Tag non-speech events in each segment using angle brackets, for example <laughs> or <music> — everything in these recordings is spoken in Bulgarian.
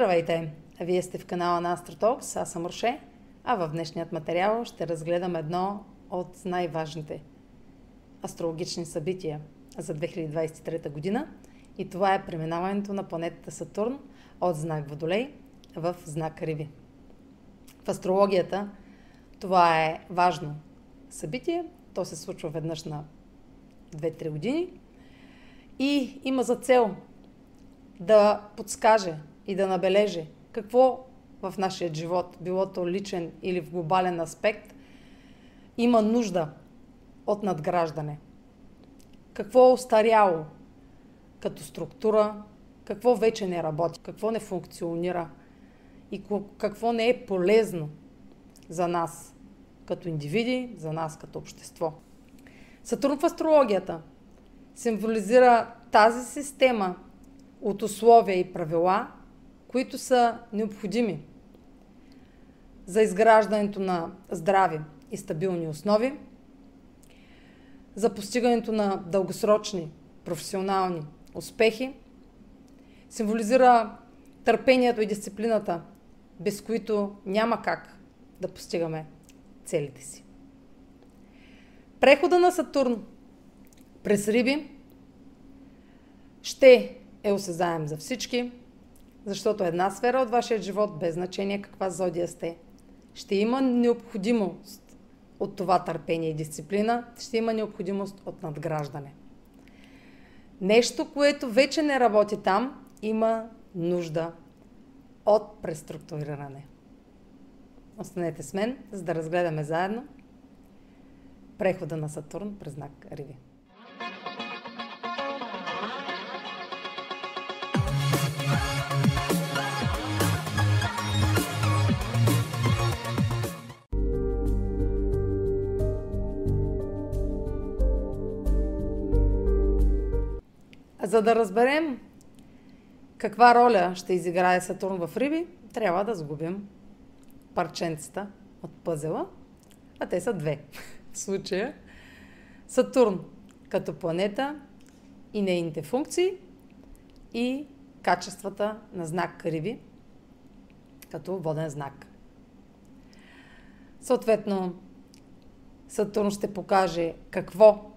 Здравейте! Вие сте в канала на Астротокс, аз съм Роше, а в днешният материал ще разгледам едно от най-важните астрологични събития за 2023 година и това е преминаването на планетата Сатурн от знак Водолей в знак Риви. В астрологията това е важно събитие, то се случва веднъж на 2-3 години и има за цел да подскаже и да набележи какво в нашия живот, било то личен или в глобален аспект, има нужда от надграждане. Какво е остаряло като структура, какво вече не работи, какво не функционира и какво не е полезно за нас като индивиди, за нас като общество. Сатурн в астрологията символизира тази система от условия и правила, които са необходими за изграждането на здрави и стабилни основи, за постигането на дългосрочни професионални успехи, символизира търпението и дисциплината, без които няма как да постигаме целите си. Прехода на Сатурн през Риби ще е осезаем за всички, защото една сфера от вашия живот, без значение каква зодия сте, ще има необходимост от това търпение и дисциплина, ще има необходимост от надграждане. Нещо, което вече не работи там, има нужда от преструктуриране. Останете с мен, за да разгледаме заедно прехода на Сатурн през знак Риви. За да разберем каква роля ще изиграе Сатурн в Риби, трябва да сгубим парченцата от пъзела, а те са две. <laughs> В случая Сатурн като планета и нейните функции и качествата на знак Риви като воден знак. Съответно, Сатурн ще покаже какво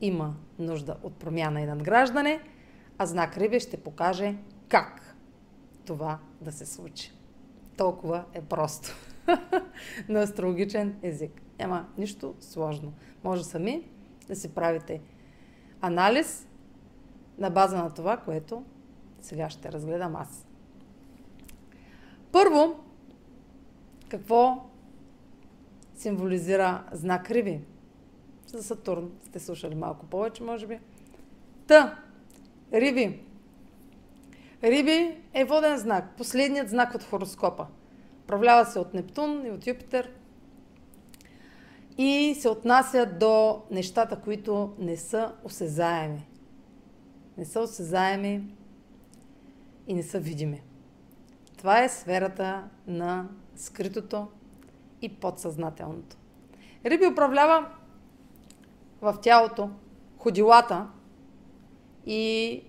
има нужда от промяна и надграждане, а знак Риби ще покаже как това да се случи. Толкова е просто. <laughs> на астрологичен език. Няма нищо сложно. Може сами да си правите анализ на база на това, което сега ще разгледам аз. Първо, какво символизира знак Риби? За Сатурн сте слушали малко повече, може би. Та, Риби. Риби е воден знак, последният знак от хороскопа. Управлява се от Нептун и от Юпитер и се отнася до нещата, които не са осезаеми. Не са осезаеми и не са видими. Това е сферата на скритото и подсъзнателното. Риби управлява в тялото ходилата и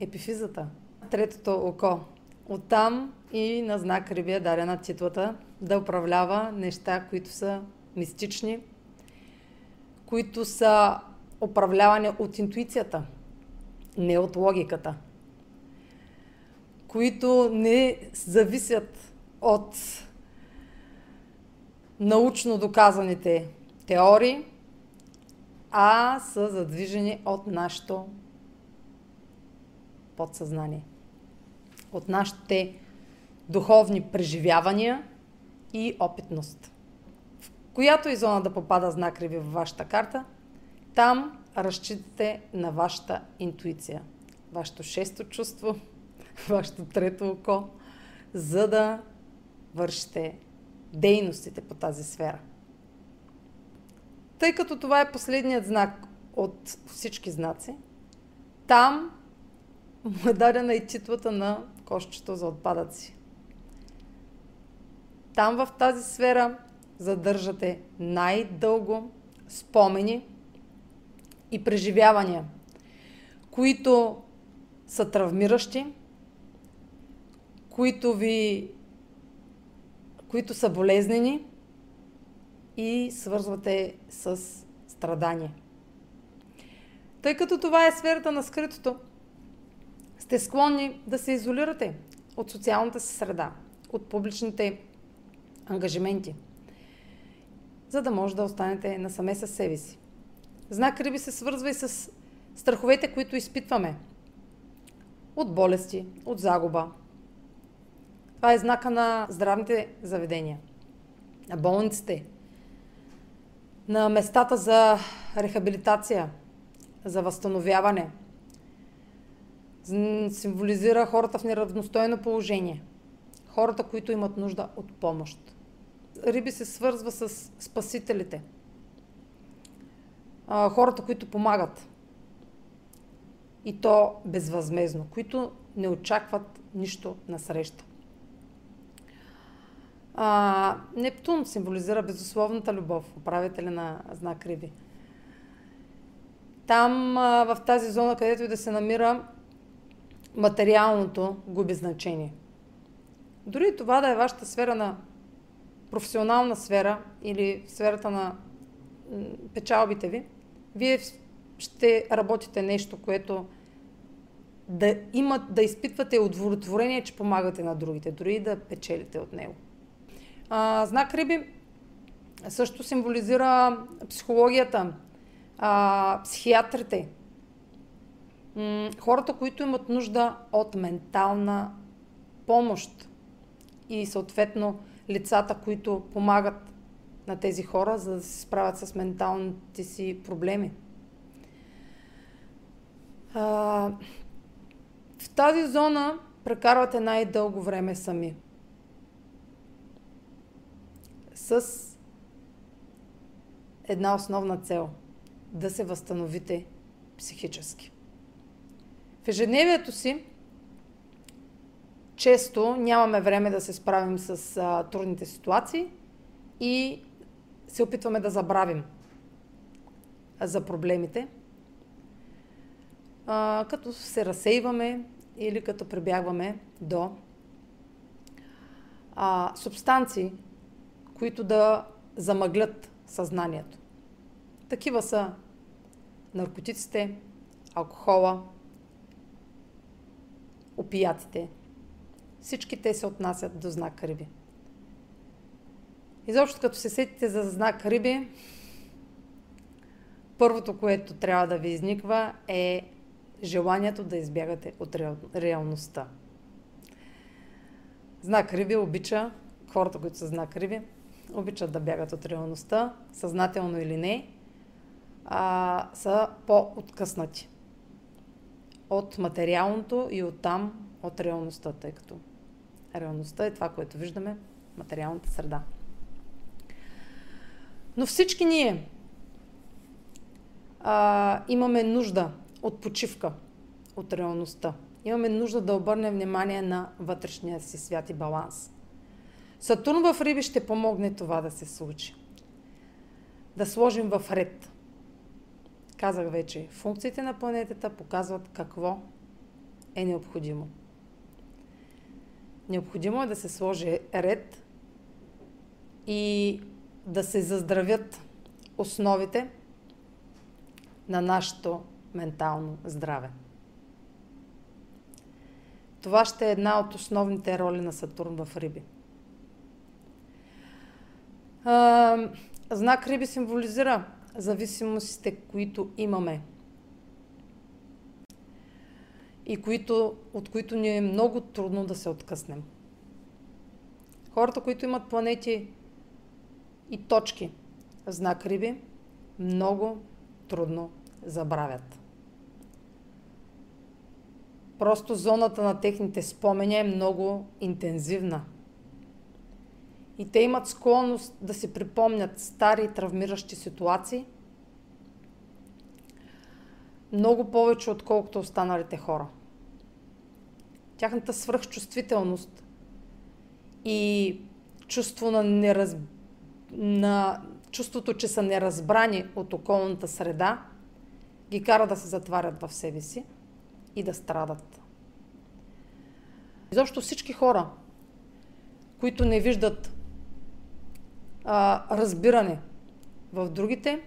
епифизата, третото око. Оттам и на знак Риби е дадена титлата да управлява неща, които са мистични, които са управлявани от интуицията, не от логиката, които не зависят от научно доказаните теории, а са задвижени от нашето подсъзнание. От нашите духовни преживявания и опитност. В която и зона да попада знак Риби във вашата карта, там разчитате на вашата интуиция, вашето шесто чувство, <laughs> вашето трето око, за да вършите дейностите по тази сфера. Тъй като това е последният знак от всички знаци, там му е дадена и титлата на кошчето за отпадъци. Там в тази сфера задържате най-дълго спомени и преживявания, които са травмиращи, които ви които са болезнени и свързвате с страдание. Тъй като това е сферата на скритото, сте склонни да се изолирате от социалната си среда, от публичните ангажименти, за да може да останете насаме с себе си. Знак Риби се свързва и с страховете, които изпитваме. От болести, от загуба. Това е знака на здравните заведения, на болниците, на местата за рехабилитация, за възстановяване. Символизира хората в неравностойно положение. Хората, които имат нужда от помощ. Риби се свързва с спасителите. Хората, които помагат. И то безвъзмезно, които не очакват нищо на среща. А, Нептун символизира безусловната любов, управителя на знак Риби. Там, а, в тази зона, където и да се намира, материалното губи значение. Дори това да е вашата сфера на професионална сфера или сферата на печалбите ви, вие ще работите нещо, което да, имат, да изпитвате удовлетворение, че помагате на другите, дори да печелите от него. А, знак Риби също символизира психологията, а, психиатрите, м- хората, които имат нужда от ментална помощ и съответно лицата, които помагат на тези хора, за да се справят с менталните си проблеми. А, в тази зона прекарвате най-дълго време сами с една основна цел да се възстановите психически. В ежедневието си често нямаме време да се справим с а, трудните ситуации и се опитваме да забравим за проблемите, а, като се разсейваме или като прибягваме до а, субстанции, които да замъглят съзнанието. Такива са наркотиците, алкохола, опиятите. Всички те се отнасят до знак Риби. Изобщо като се сетите за знак Риби, първото, което трябва да ви изниква е желанието да избягате от реалността. Знак Риби обича хората, които са знак Риби, обичат да бягат от реалността, съзнателно или не, а, са по-откъснати от материалното и оттам от реалността, тъй като реалността е това, което виждаме материалната среда. Но всички ние а, имаме нужда от почивка от реалността. Имаме нужда да обърнем внимание на вътрешния си свят и баланс – Сатурн в Риби ще помогне това да се случи. Да сложим в ред. Казах вече, функциите на планетата показват какво е необходимо. Необходимо е да се сложи ред и да се заздравят основите на нашето ментално здраве. Това ще е една от основните роли на Сатурн в Риби – знак Риби символизира зависимостите, които имаме и които, от които ни е много трудно да се откъснем. Хората, които имат планети и точки знак Риби, много трудно забравят. Просто зоната на техните спомени е много интензивна – и те имат склонност да си припомнят стари травмиращи ситуации много повече, отколкото останалите хора. Тяхната свръхчувствителност и чувство на, нераз... на чувството, че са неразбрани от околната среда, ги кара да се затварят в себе си и да страдат. Изобщо всички хора, които не виждат а, разбиране в другите,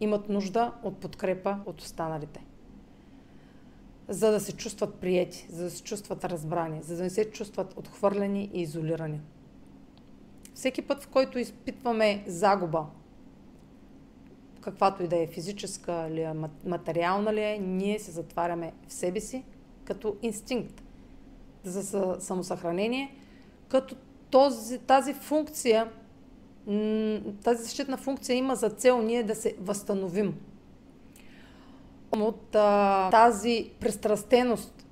имат нужда от подкрепа от останалите. За да се чувстват приети, за да се чувстват разбрани, за да не се чувстват отхвърлени и изолирани. Всеки път, в който изпитваме загуба, каквато и да е физическа или материална ли е, ние се затваряме в себе си като инстинкт за самосъхранение, като този, тази функция, тази защитна функция има за цел ние да се възстановим от а, тази пристрастеност,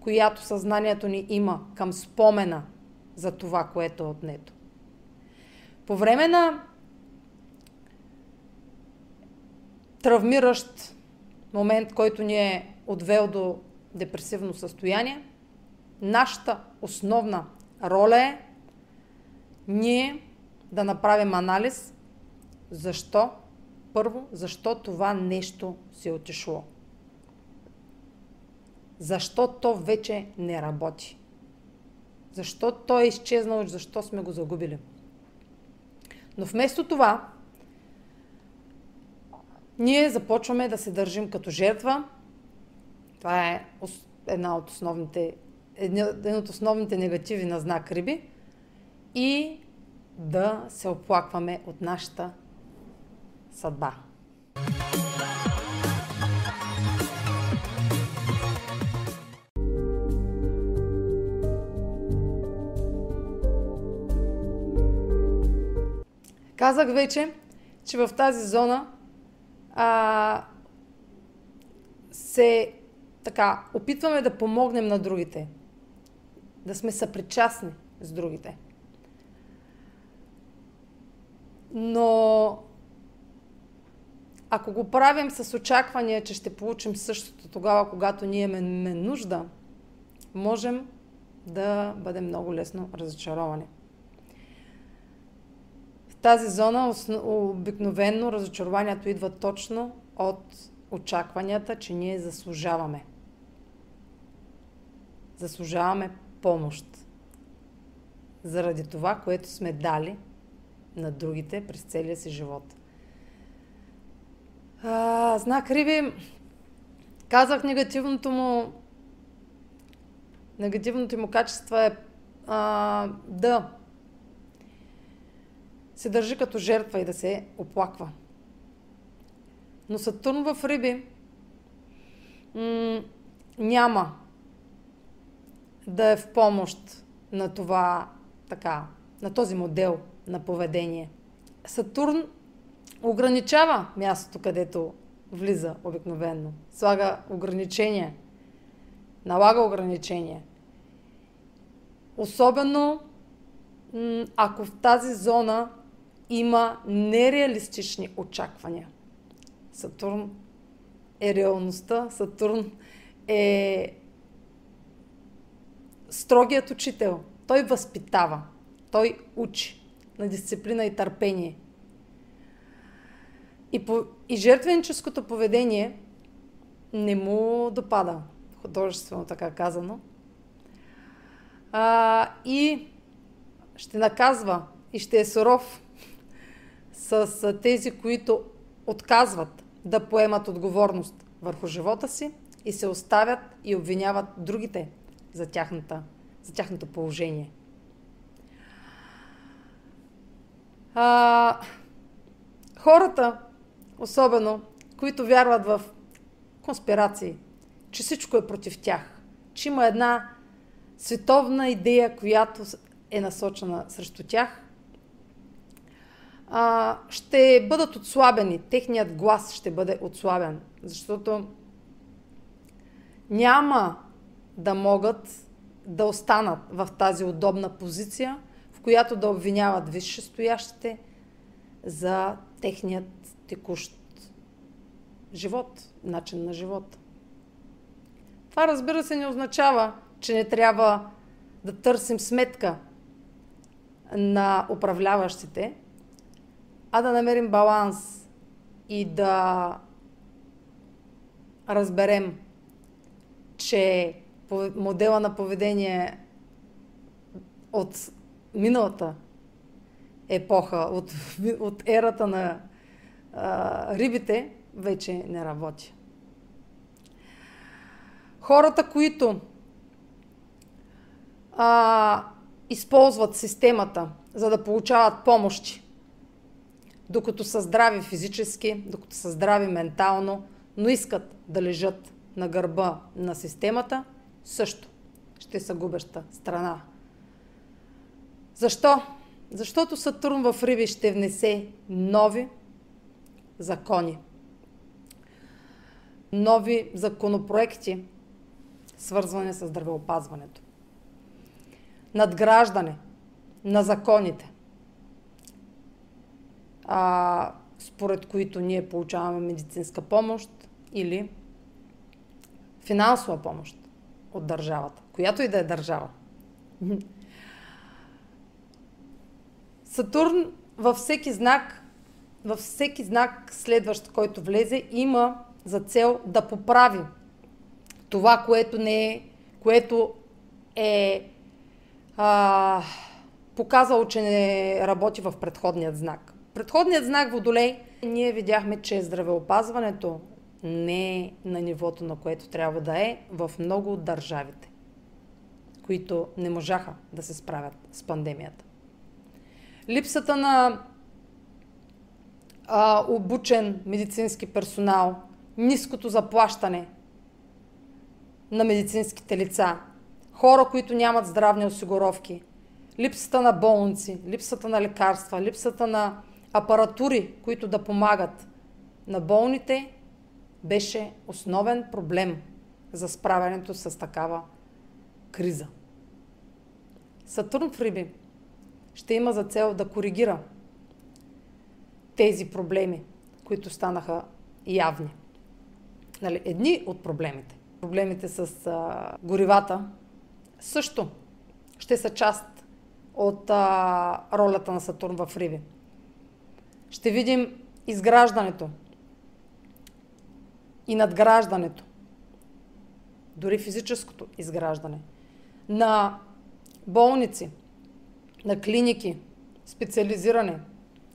която съзнанието ни има към спомена за това, което е отнето. По време на травмиращ момент, който ни е отвел до депресивно състояние, нашата основна роля е ние да направим анализ защо, първо, защо това нещо си е отишло. Защо то вече не работи. Защо то е изчезнало защо сме го загубили. Но вместо това, ние започваме да се държим като жертва. Това е една от основните, един от основните негативи на знак Риби. И да се оплакваме от нашата съдба. Казах вече, че в тази зона а, се така, опитваме да помогнем на другите. Да сме съпричастни с другите. Но ако го правим с очакване, че ще получим същото тогава, когато ние имаме нужда, можем да бъдем много лесно разочаровани. В тази зона обикновено разочарованието идва точно от очакванията, че ние заслужаваме. Заслужаваме помощ. Заради това, което сме дали на другите през целия си живот. А, знак Риби, казах негативното му негативното му качество е а, да се държи като жертва и да се оплаква. Но Сатурн в Риби м- няма да е в помощ на това така, на този модел на поведение. Сатурн ограничава мястото, където влиза обикновенно. Слага ограничения. Налага ограничения. Особено ако в тази зона има нереалистични очаквания. Сатурн е реалността, Сатурн е строгият учител. Той възпитава, той учи на дисциплина и търпение. И, по, и жертвеническото поведение не му допада, художествено така казано. А, и ще наказва и ще е суров <laughs> с, с тези, които отказват да поемат отговорност върху живота си и се оставят и обвиняват другите за, тяхната, за тяхното положение. А, хората, особено, които вярват в конспирации, че всичко е против тях, че има една световна идея, която е насочена срещу тях, а, ще бъдат отслабени. Техният глас ще бъде отслабен, защото няма да могат да останат в тази удобна позиция, която да обвиняват висшестоящите за техният текущ живот, начин на живот. Това разбира се не означава, че не трябва да търсим сметка на управляващите, а да намерим баланс и да разберем, че модела на поведение от миналата епоха, от, от ерата на а, рибите, вече не работи. Хората, които а, използват системата, за да получават помощи, докато са здрави физически, докато са здрави ментално, но искат да лежат на гърба на системата, също ще са губеща страна. Защо? Защото Сатурн в Риби ще внесе нови закони. Нови законопроекти, свързване с здравеопазването. Надграждане на законите, а, според които ние получаваме медицинска помощ или финансова помощ от държавата, която и да е държава. Сатурн във всеки знак, във всеки знак следващ, който влезе, има за цел да поправи това, което не е, което е а, показало, че не работи в предходният знак. Предходният знак Водолей, ние видяхме, че здравеопазването не е на нивото, на което трябва да е в много от държавите, които не можаха да се справят с пандемията. Липсата на а, обучен медицински персонал, ниското заплащане на медицинските лица, хора, които нямат здравни осигуровки, липсата на болници, липсата на лекарства, липсата на апаратури, които да помагат на болните, беше основен проблем за справянето с такава криза. Сатурн в Риби ще има за цел да коригира тези проблеми, които станаха явни. Нали, едни от проблемите, проблемите с а, горивата, също ще са част от а, ролята на Сатурн в Риби. Ще видим изграждането и надграждането, дори физическото изграждане на болници, на клиники, специализиране,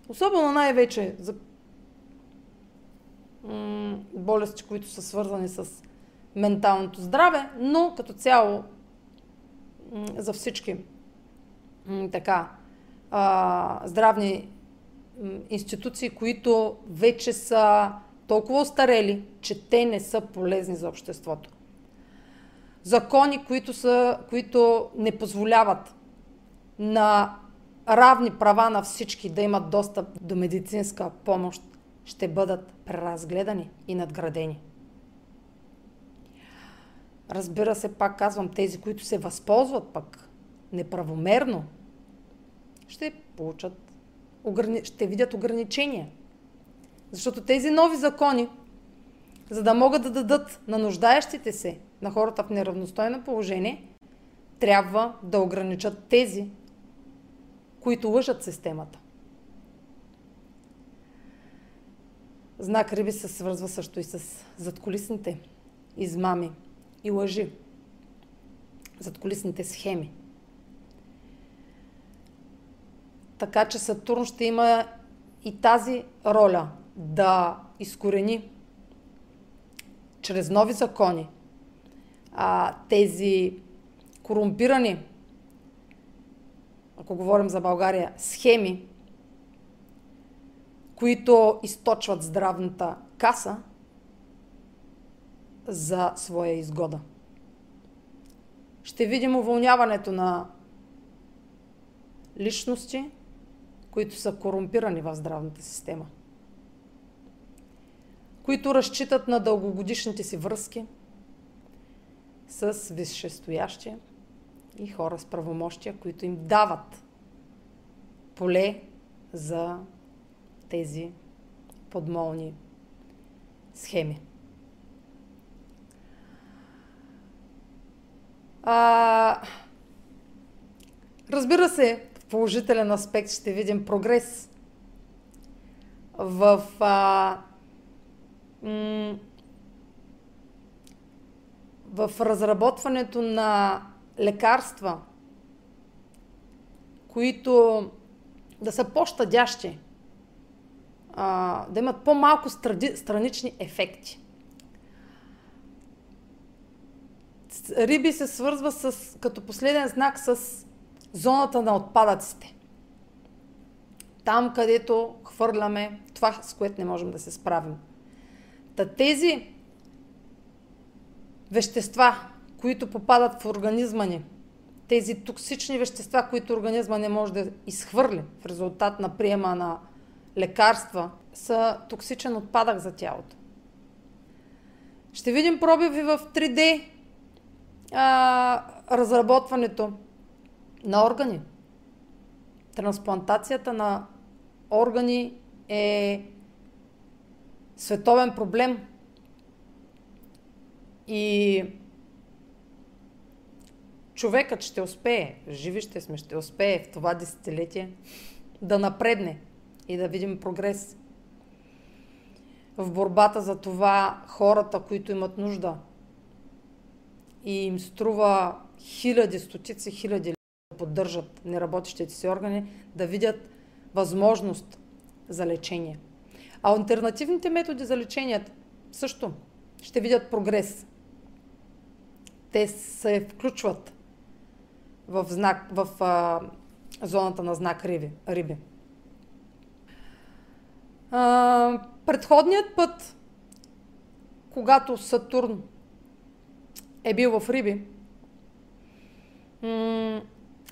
особено най-вече за болести, които са свързани с менталното здраве, но като цяло за всички така а, здравни институции, които вече са толкова остарели, че те не са полезни за обществото. Закони, които, са, които не позволяват на равни права на всички да имат достъп до медицинска помощ, ще бъдат преразгледани и надградени. Разбира се, пак казвам, тези, които се възползват пък неправомерно, ще получат, ще видят ограничения – защото тези нови закони, за да могат да дадат на нуждаещите се, на хората в неравностойно положение, трябва да ограничат тези, които лъжат системата. Знак Риби се свързва също и с задколисните измами и лъжи. Задколисните схеми. Така че Сатурн ще има и тази роля да изкорени чрез нови закони тези корумпирани, ако говорим за България, схеми, които източват здравната каса за своя изгода. Ще видим уволняването на личности, които са корумпирани в здравната система които разчитат на дългогодишните си връзки с висшестоящи и хора с правомощия, които им дават поле за тези подмолни схеми. А, разбира се, в положителен аспект ще видим прогрес в а, в разработването на лекарства които да са по-щадящи, да имат по-малко странични ефекти. Риби се свързва с, като последен знак с зоната на отпадъците. Там, където хвърляме това, с което не можем да се справим. Та тези вещества, които попадат в организма ни, тези токсични вещества, които организма не може да изхвърли в резултат на приема на лекарства, са токсичен отпадък за тялото. Ще видим пробиви в 3D а, разработването на органи. Трансплантацията на органи е световен проблем. И човекът ще успее, живи ще сме, ще успее в това десетилетие да напредне и да видим прогрес в борбата за това хората, които имат нужда и им струва хиляди, стотици хиляди да поддържат неработещите си органи, да видят възможност за лечение. А альтернативните методи за лечение също ще видят прогрес. Те се включват в, знак, в а, зоната на знак риби. риби. А, предходният път, когато Сатурн е бил в Риби,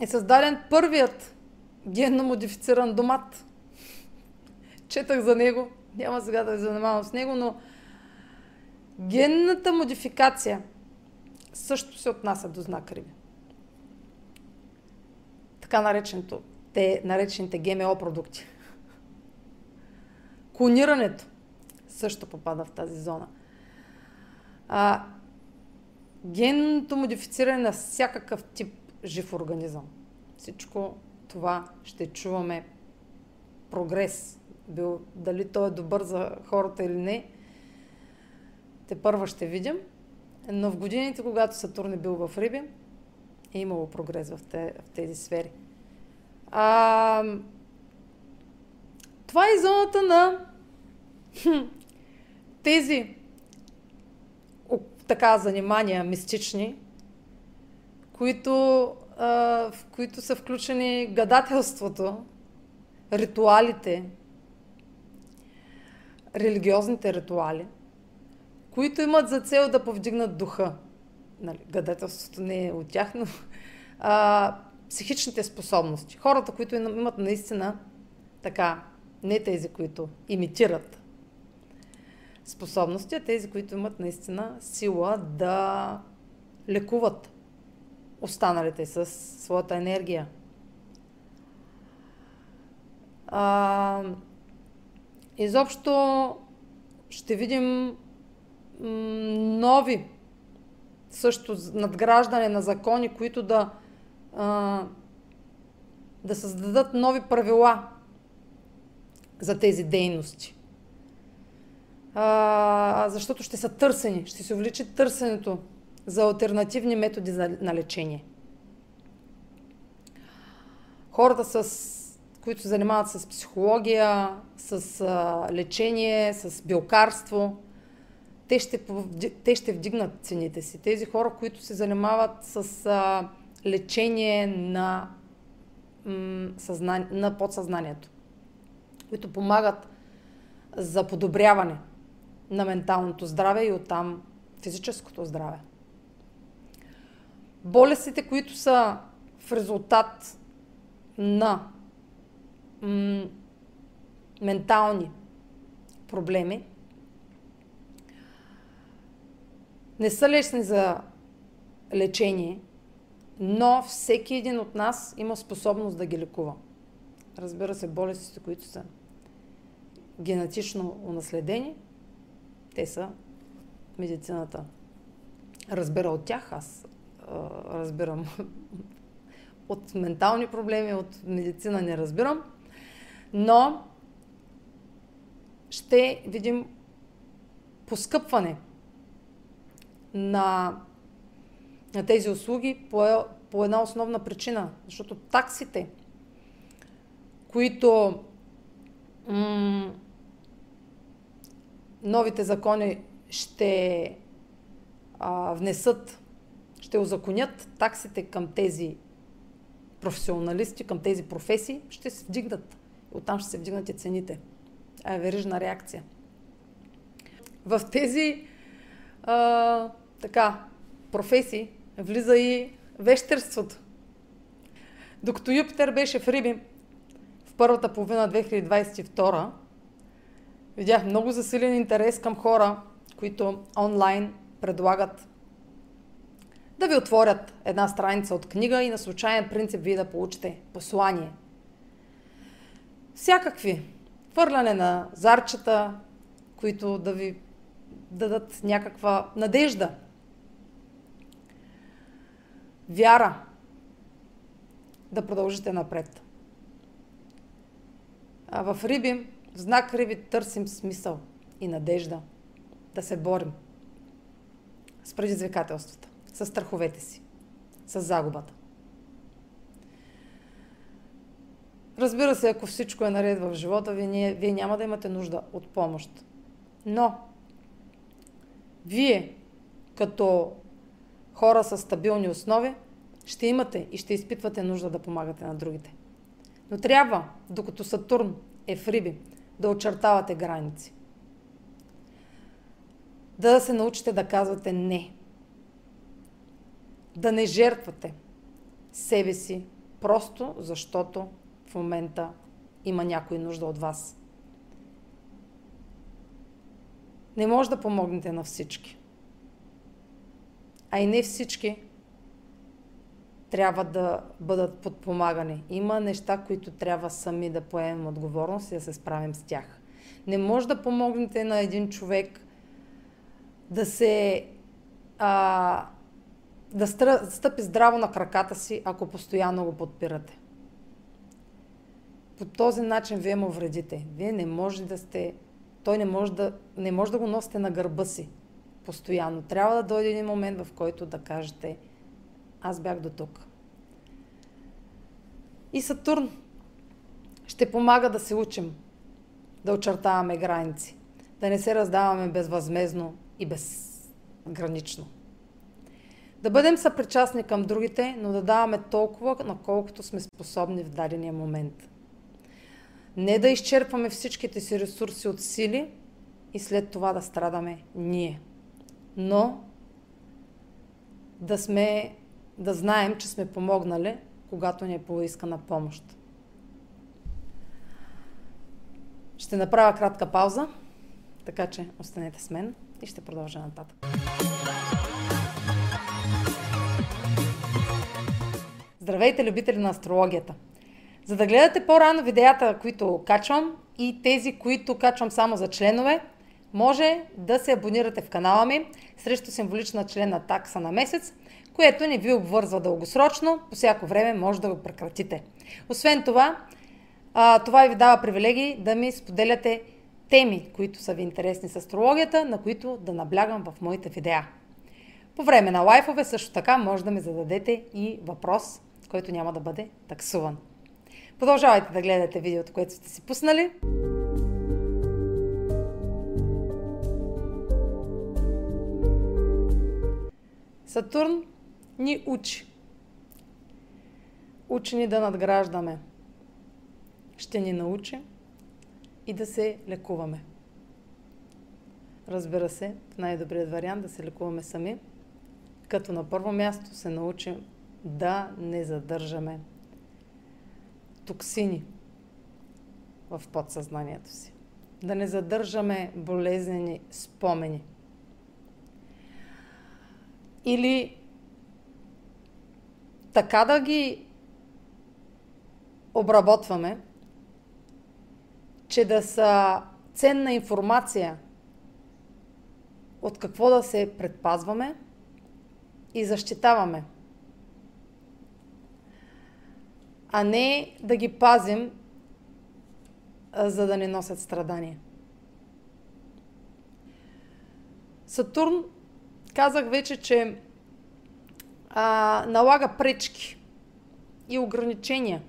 е създаден първият генно модифициран домат. Четах за него, няма сега да ви занимавам с него, но генната модификация също се отнася до знак Риби. Така нареченото, те наречените ГМО продукти. Клонирането също попада в тази зона. А, генното модифициране на всякакъв тип жив организъм. Всичко това ще чуваме прогрес. Бил, дали той е добър за хората или не, те първа ще видим. Но в годините, когато Сатурн е бил в Риби, е имало прогрес в, те, в тези сфери. А, това е зоната на тези така занимания мистични, които, а, в които са включени гадателството, ритуалите, религиозните ритуали, които имат за цел да повдигнат духа. Нали, гадателството не е от тях, но а, психичните способности. Хората, които имат наистина така, не тези, които имитират способности, а тези, които имат наистина сила да лекуват останалите с своята енергия. А, изобщо ще видим нови също надграждане на закони, които да, а, да създадат нови правила за тези дейности а, защото ще са търсени, ще се увеличи търсенето за альтернативни методи за, на лечение. Хората, с, които се занимават с психология, с а, лечение, с билкарство, те ще, те ще вдигнат цените си. Тези хора, които се занимават с а, лечение на, м, съзнание, на подсъзнанието, които помагат за подобряване на менталното здраве и оттам физическото здраве. Болестите, които са в резултат на м- ментални проблеми, не са лесни за лечение, но всеки един от нас има способност да ги лекува. Разбира се, болестите, които са генетично унаследени, те са медицината. Разбира от тях, аз разбирам <laughs> от ментални проблеми, от медицина не разбирам, но ще видим поскъпване на, на тези услуги по, по една основна причина, защото таксите които м- новите закони ще а, внесат, ще озаконят таксите към тези професионалисти, към тези професии, ще се вдигнат. Оттам ще се вдигнат и цените. А е верижна реакция. В тези а, така, професии влиза и вещерството. Докато Юпитер беше в Риби в първата половина 2022, видях много засилен интерес към хора, които онлайн предлагат да ви отворят една страница от книга и на случайен принцип вие да получите послание. Всякакви. Хвърляне на зарчета, които да ви дадат някаква надежда. Вяра. Да продължите напред. А в Риби, в знак Риби търсим смисъл и надежда. Да се борим с предизвикателствата, с страховете си, с загубата. Разбира се, ако всичко е наред в живота ви, вие, вие няма да имате нужда от помощ. Но, вие, като хора с стабилни основи, ще имате и ще изпитвате нужда да помагате на другите. Но трябва, докато Сатурн е в Риби, да очертавате граници. Да се научите да казвате не. Да не жертвате себе си, просто защото в момента има някой нужда от вас. Не може да помогнете на всички. А и не всички трябва да бъдат подпомагани. Има неща, които трябва сами да поемем отговорност и да се справим с тях. Не може да помогнете на един човек да се а, да стъпи здраво на краката си, ако постоянно го подпирате. По този начин вие му вредите. Вие не може да сте... Той не може да, не може да го носите на гърба си постоянно. Трябва да дойде един момент, в който да кажете аз бях до тук. И Сатурн ще помага да се учим, да очертаваме граници, да не се раздаваме безвъзмезно и безгранично. Да бъдем съпричастни към другите, но да даваме толкова, наколкото сме способни в дадения момент. Не да изчерпваме всичките си ресурси от сили и след това да страдаме ние. Но да сме, да знаем, че сме помогнали, когато ни е поискана помощ. Ще направя кратка пауза, така че останете с мен и ще продължа нататък. Здравейте, любители на астрологията! За да гледате по-рано видеята, които качвам и тези, които качвам само за членове, може да се абонирате в канала ми срещу символична члена такса на месец, което не ви обвързва дългосрочно, по всяко време може да го прекратите. Освен това, това ви дава привилегии да ми споделяте теми, които са ви интересни с астрологията, на които да наблягам в моите видеа. По време на лайфове също така може да ми зададете и въпрос, който няма да бъде таксуван. Продължавайте да гледате видеото, което сте си пуснали. Сатурн ни учи. Учи ни да надграждаме. Ще ни научи и да се лекуваме. Разбира се, най-добрият вариант да се лекуваме сами, като на първо място се научим да не задържаме токсини в подсъзнанието си. Да не задържаме болезнени спомени. Или така да ги обработваме, че да са ценна информация от какво да се предпазваме и защитаваме. а не да ги пазим, за да не носят страдания. Сатурн, казах вече, че а, налага пречки и ограничения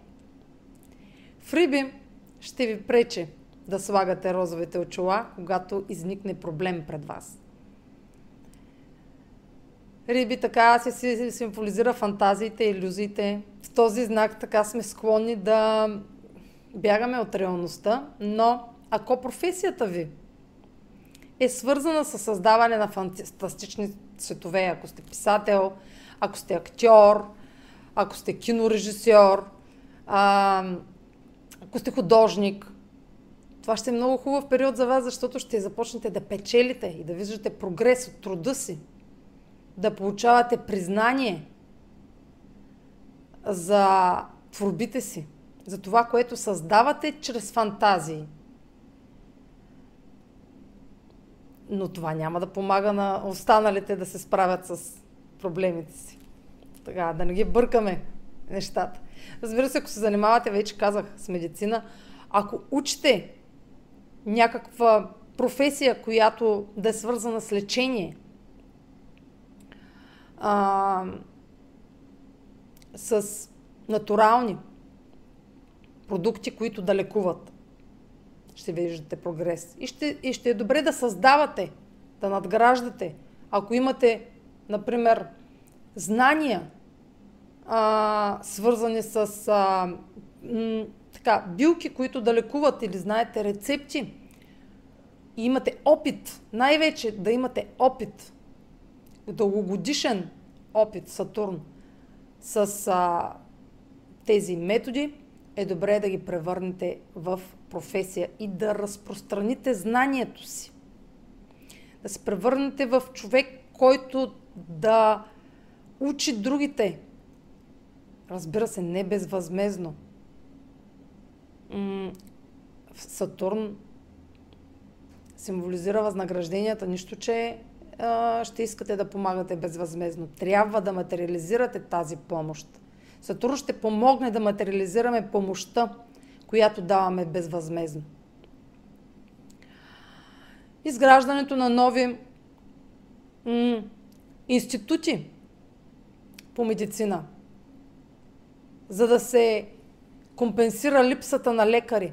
В Риби ще ви пречи да слагате розовите очила, когато изникне проблем пред вас. Риби така се символизира фантазиите, иллюзиите. В този знак така сме склонни да бягаме от реалността, но ако професията ви е свързана с създаване на фантастични светове, ако сте писател, ако сте актьор, ако сте кинорежисьор, а, ако сте художник, това ще е много хубав период за вас, защото ще започнете да печелите и да виждате прогрес от труда си, да получавате признание за творбите си, за това, което създавате чрез фантазии. Но това няма да помага на останалите да се справят с проблемите си. Така, да не ги бъркаме нещата. Разбира се, ако се занимавате, вече казах, с медицина, ако учите някаква професия, която да е свързана с лечение, а, с натурални продукти, които да лекуват, ще виждате прогрес. И ще, и ще е добре да създавате, да надграждате. Ако имате, например, знания, а, свързани с а, м- така, билки, които да лекуват или знаете рецепти и имате опит, най-вече да имате опит, дългогодишен опит Сатурн с а, тези методи, е добре да ги превърнете в професия и да разпространите знанието си. Да се превърнете в човек, който да учи другите. Разбира се, не безвъзмезно. Сатурн символизира възнагражденията, нищо, че ще искате да помагате безвъзмезно. Трябва да материализирате тази помощ. Сатурн ще помогне да материализираме помощта, която даваме безвъзмезно. Изграждането на нови м- институти по медицина, за да се компенсира липсата на лекари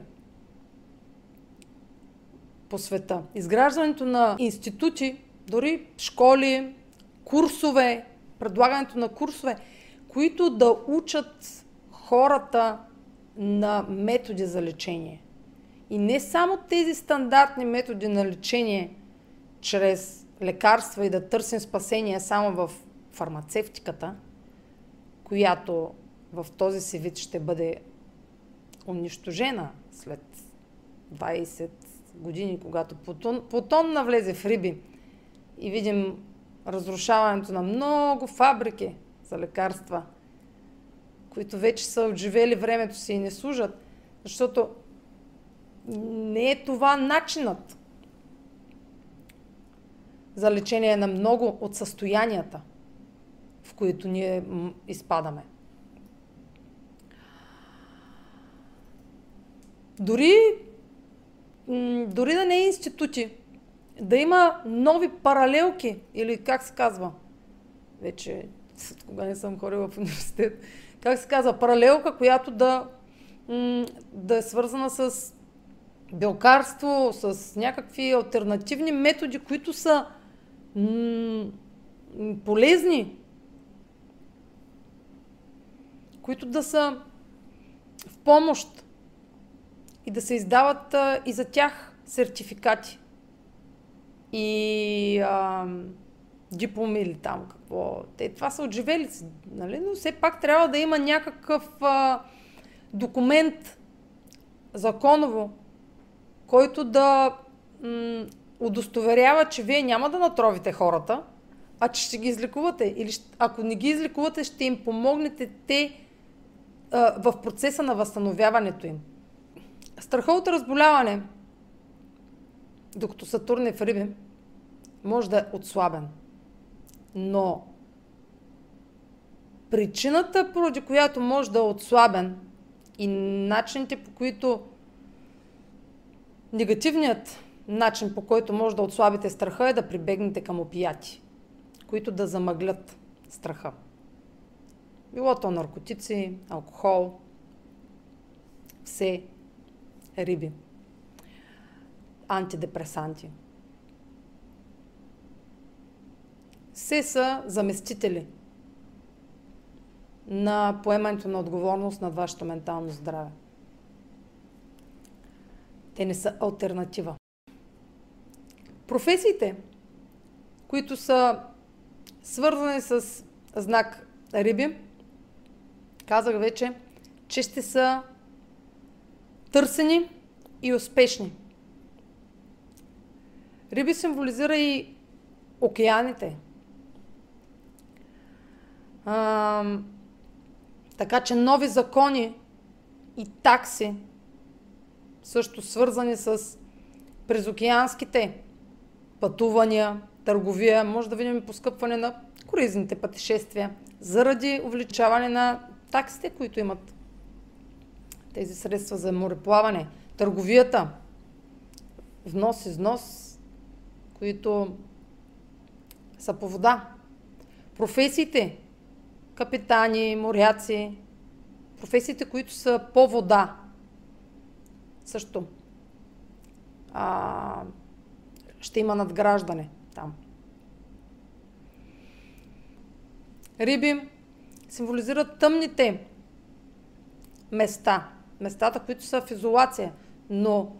по света. Изграждането на институти, дори школи, курсове, предлагането на курсове, които да учат хората на методи за лечение. И не само тези стандартни методи на лечение чрез лекарства и да търсим спасение само в фармацевтиката, която в този си вид ще бъде унищожена след 20 години, когато Плутон, Плутон навлезе в Риби и видим разрушаването на много фабрики за лекарства, които вече са отживели времето си и не служат, защото не е това начинът за лечение на много от състоянията, в които ние изпадаме. Дори, дори да не е институти, да има нови паралелки, или как се казва, вече кога не съм ходила в университет, как се казва, паралелка, която да, да е свързана с белкарство, с някакви альтернативни методи, които са м- полезни, които да са в помощ и да се издават а, и за тях сертификати. И а, дипломи или там какво. Те това са отживелици, нали? но все пак трябва да има някакъв а, документ законово, който да м- удостоверява, че вие няма да натровите хората, а че ще ги излекувате. Или ако не ги излекувате, ще им помогнете те а, в процеса на възстановяването им. Страха от разболяване, докато Сатурн е в Риби, може да е отслабен. Но причината, поради която може да е отслабен и начините, по които негативният начин, по който може да отслабите страха е да прибегнете към опияти, които да замъглят страха. Било то наркотици, алкохол, все риби. Антидепресанти. Все са заместители на поемането на отговорност над вашето ментално здраве. Те не са альтернатива. Професиите, които са свързани с знак Риби, казах вече, че ще са търсени и успешни. Риби символизира и океаните. А, така че нови закони и такси, също свързани с презокеанските пътувания, търговия, може да видим поскъпване на круизните пътешествия, заради увеличаване на таксите, които имат тези средства за мореплаване, търговията, внос, износ, които са по вода. Професиите, капитани, моряци, професиите, които са по вода, също а, ще има надграждане там. Риби символизират тъмните места, местата, които са в изолация. Но,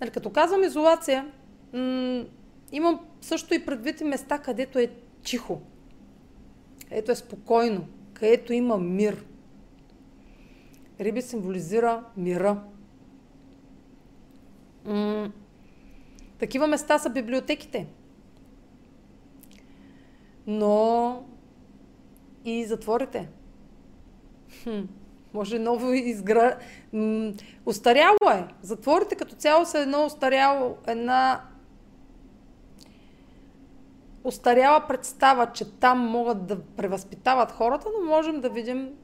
нали, като казвам изолация, м- имам също и предвид места, където е тихо, където е спокойно, където има мир. Риби символизира мира. М- такива места са библиотеките. Но и затворите. Хм, може ново изгра... М- устаряло е. Затворите като цяло са едно устаряло, една устаряла представа, че там могат да превъзпитават хората, но можем да видим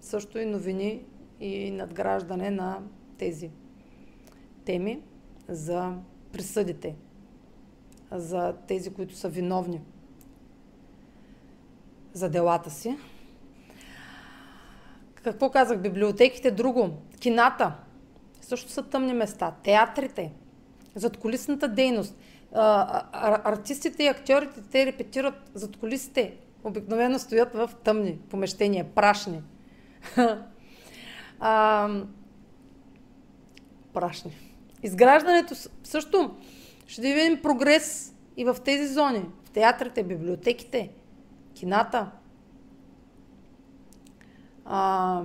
също и новини и надграждане на тези теми за присъдите, за тези, които са виновни за делата си. Какво казах? Библиотеките, друго. Кината. Също са тъмни места. Театрите. Задколисната дейност. Артистите и актьорите, те репетират зад колисите. Обикновено стоят в тъмни помещения, прашни. <laughs> а, прашни. Изграждането също ще видим прогрес и в тези зони. В театрите, библиотеките, кината. А,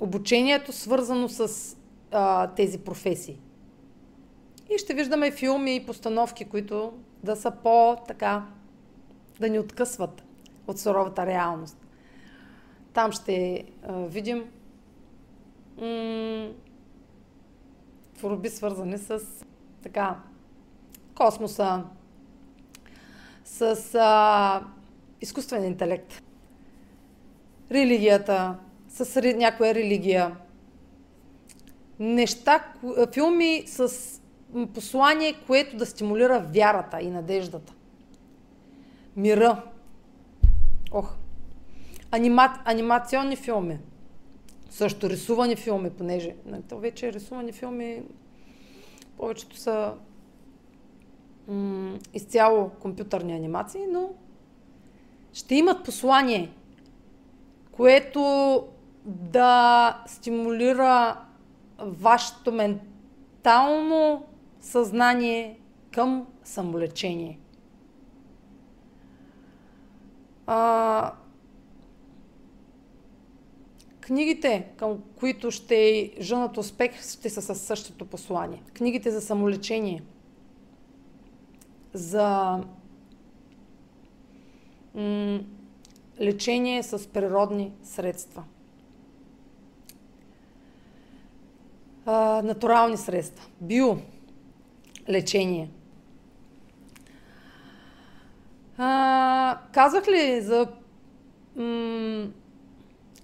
обучението свързано с а, тези професии. И ще виждаме филми и постановки, които да са по-така, да ни откъсват от суровата реалност. Там ще а, видим м- творби свързани с така космоса, с а, изкуствен интелект, религията, с някоя религия, неща, филми с послание, което да стимулира вярата и надеждата. Мира. Ох. Анима... Анимационни филми. Също рисувани филми, понеже то вече рисувани филми повечето са м- изцяло компютърни анимации, но ще имат послание, което да стимулира вашето ментално съзнание към самолечение. А, книгите, към които ще жънат успех, ще са със същото послание. Книгите за самолечение, за м- лечение с природни средства. А, натурални средства. Био лечение. А, казах ли за м-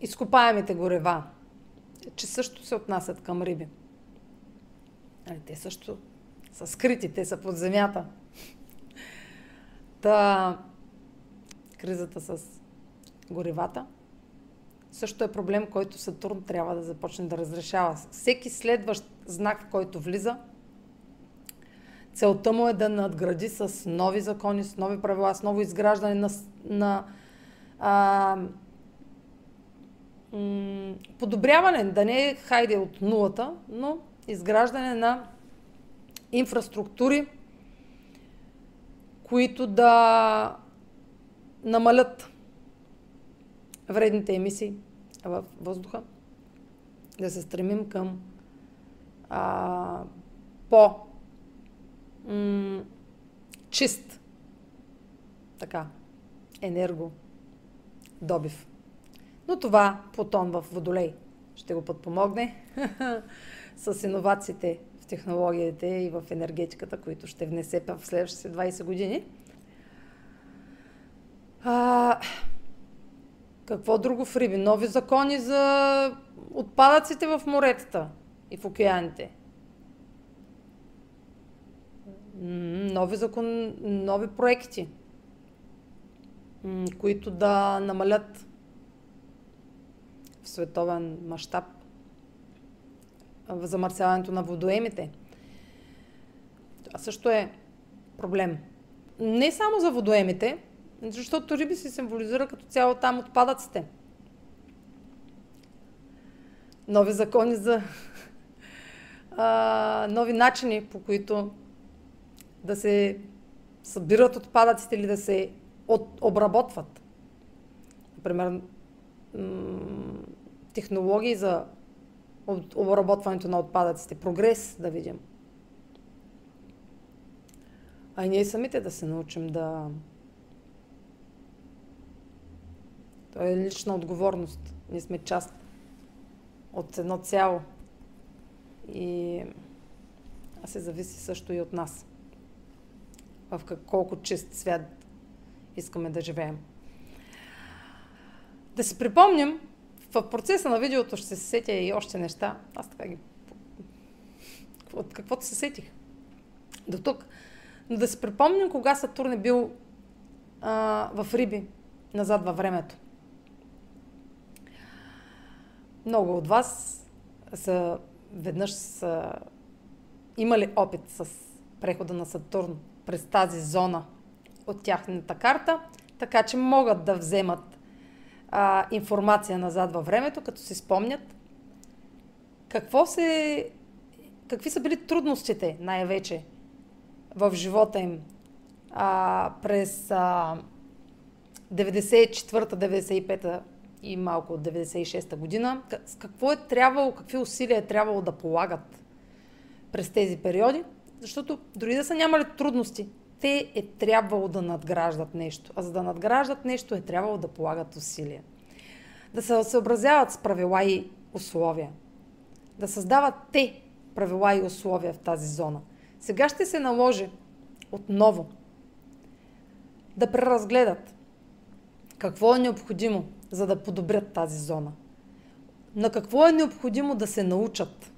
изкопаемите горева, че също се отнасят към риби? Нали, те също са скрити, те са под земята. Та кризата с горевата също е проблем, който Сатурн трябва да започне да разрешава. Всеки следващ знак, който влиза, целта му е да надгради с нови закони, с нови правила, с ново изграждане на, на а, м- подобряване, да не е хайде от нулата, но изграждане на инфраструктури, които да намалят вредните емисии в въздуха, да се стремим към а, по м- чист така, енерго добив. Но това Плутон в Водолей ще го подпомогне <laughs> с иновациите в технологиите и в енергетиката, които ще внесе в следващите 20 години. А, какво друго в Риби? Нови закони за отпадъците в моретата и в океаните. Нови закон, нови проекти, които да намалят в световен мащаб замърсяването на водоемите. Това също е проблем. Не само за водоемите, защото риби се символизира като цяло там отпадъците. Нови закони за <laughs> а, нови начини, по които да се събират отпадъците или да се от, обработват. Например, технологии за обработването на отпадъците. Прогрес да видим. А и ние самите да се научим да Това е лична отговорност. Ние сме част от едно цяло. И а се зависи също и от нас. В колко чист свят искаме да живеем. Да си припомним, в процеса на видеото ще се сетя и още неща. Аз така ги... От каквото се сетих. До тук. Но да си припомним кога Сатурн е бил а, в Риби, назад във времето. Много от вас са веднъж са имали опит с прехода на Сатурн през тази зона от тяхната карта, така че могат да вземат а, информация назад във времето, като си спомнят какво се, какви са били трудностите най-вече в живота им а, през а, 94-95 и малко от 96-та година, с какво е трябвало, какви усилия е трябвало да полагат през тези периоди, защото дори да са нямали трудности, те е трябвало да надграждат нещо. А за да надграждат нещо е трябвало да полагат усилия. Да се съобразяват с правила и условия. Да създават те правила и условия в тази зона. Сега ще се наложи отново да преразгледат какво е необходимо за да подобрят тази зона. На какво е необходимо да се научат,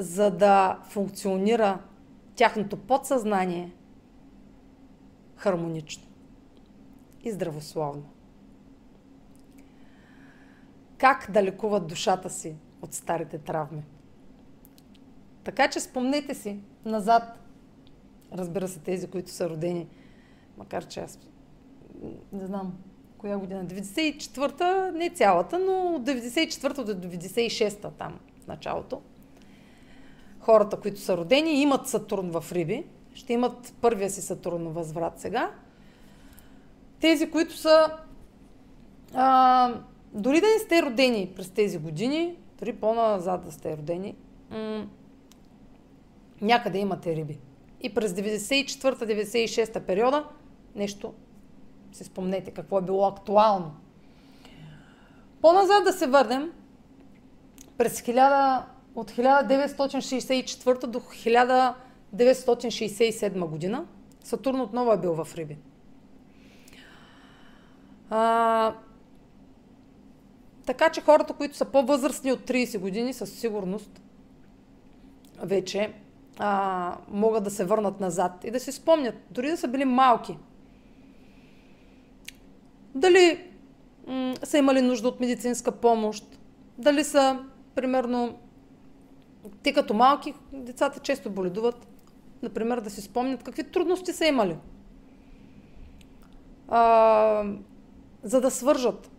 за да функционира тяхното подсъзнание хармонично и здравословно. Как да лекуват душата си от старите травми. Така че спомнете си назад, разбира се, тези, които са родени, макар че аз не знам коя година, 94-та, не цялата, но от 94-та до 96-та там началото. Хората, които са родени, имат Сатурн в Риби, ще имат първия си Сатурн възврат сега. Тези, които са а, дори да не сте родени през тези години, дори по-назад да сте родени, м- някъде имате риби. И през 94-96 периода нещо си спомнете какво е било актуално. По-назад да се върнем, през 1000, от 1964 до 1967 година Сатурн отново е бил в Риби. А, така че хората, които са по-възрастни от 30 години, със сигурност вече а, могат да се върнат назад и да си спомнят, дори да са били малки – дали м- са имали нужда от медицинска помощ, дали са, примерно, те като малки, децата често боледуват, например, да си спомнят какви трудности са имали. А, за да свържат.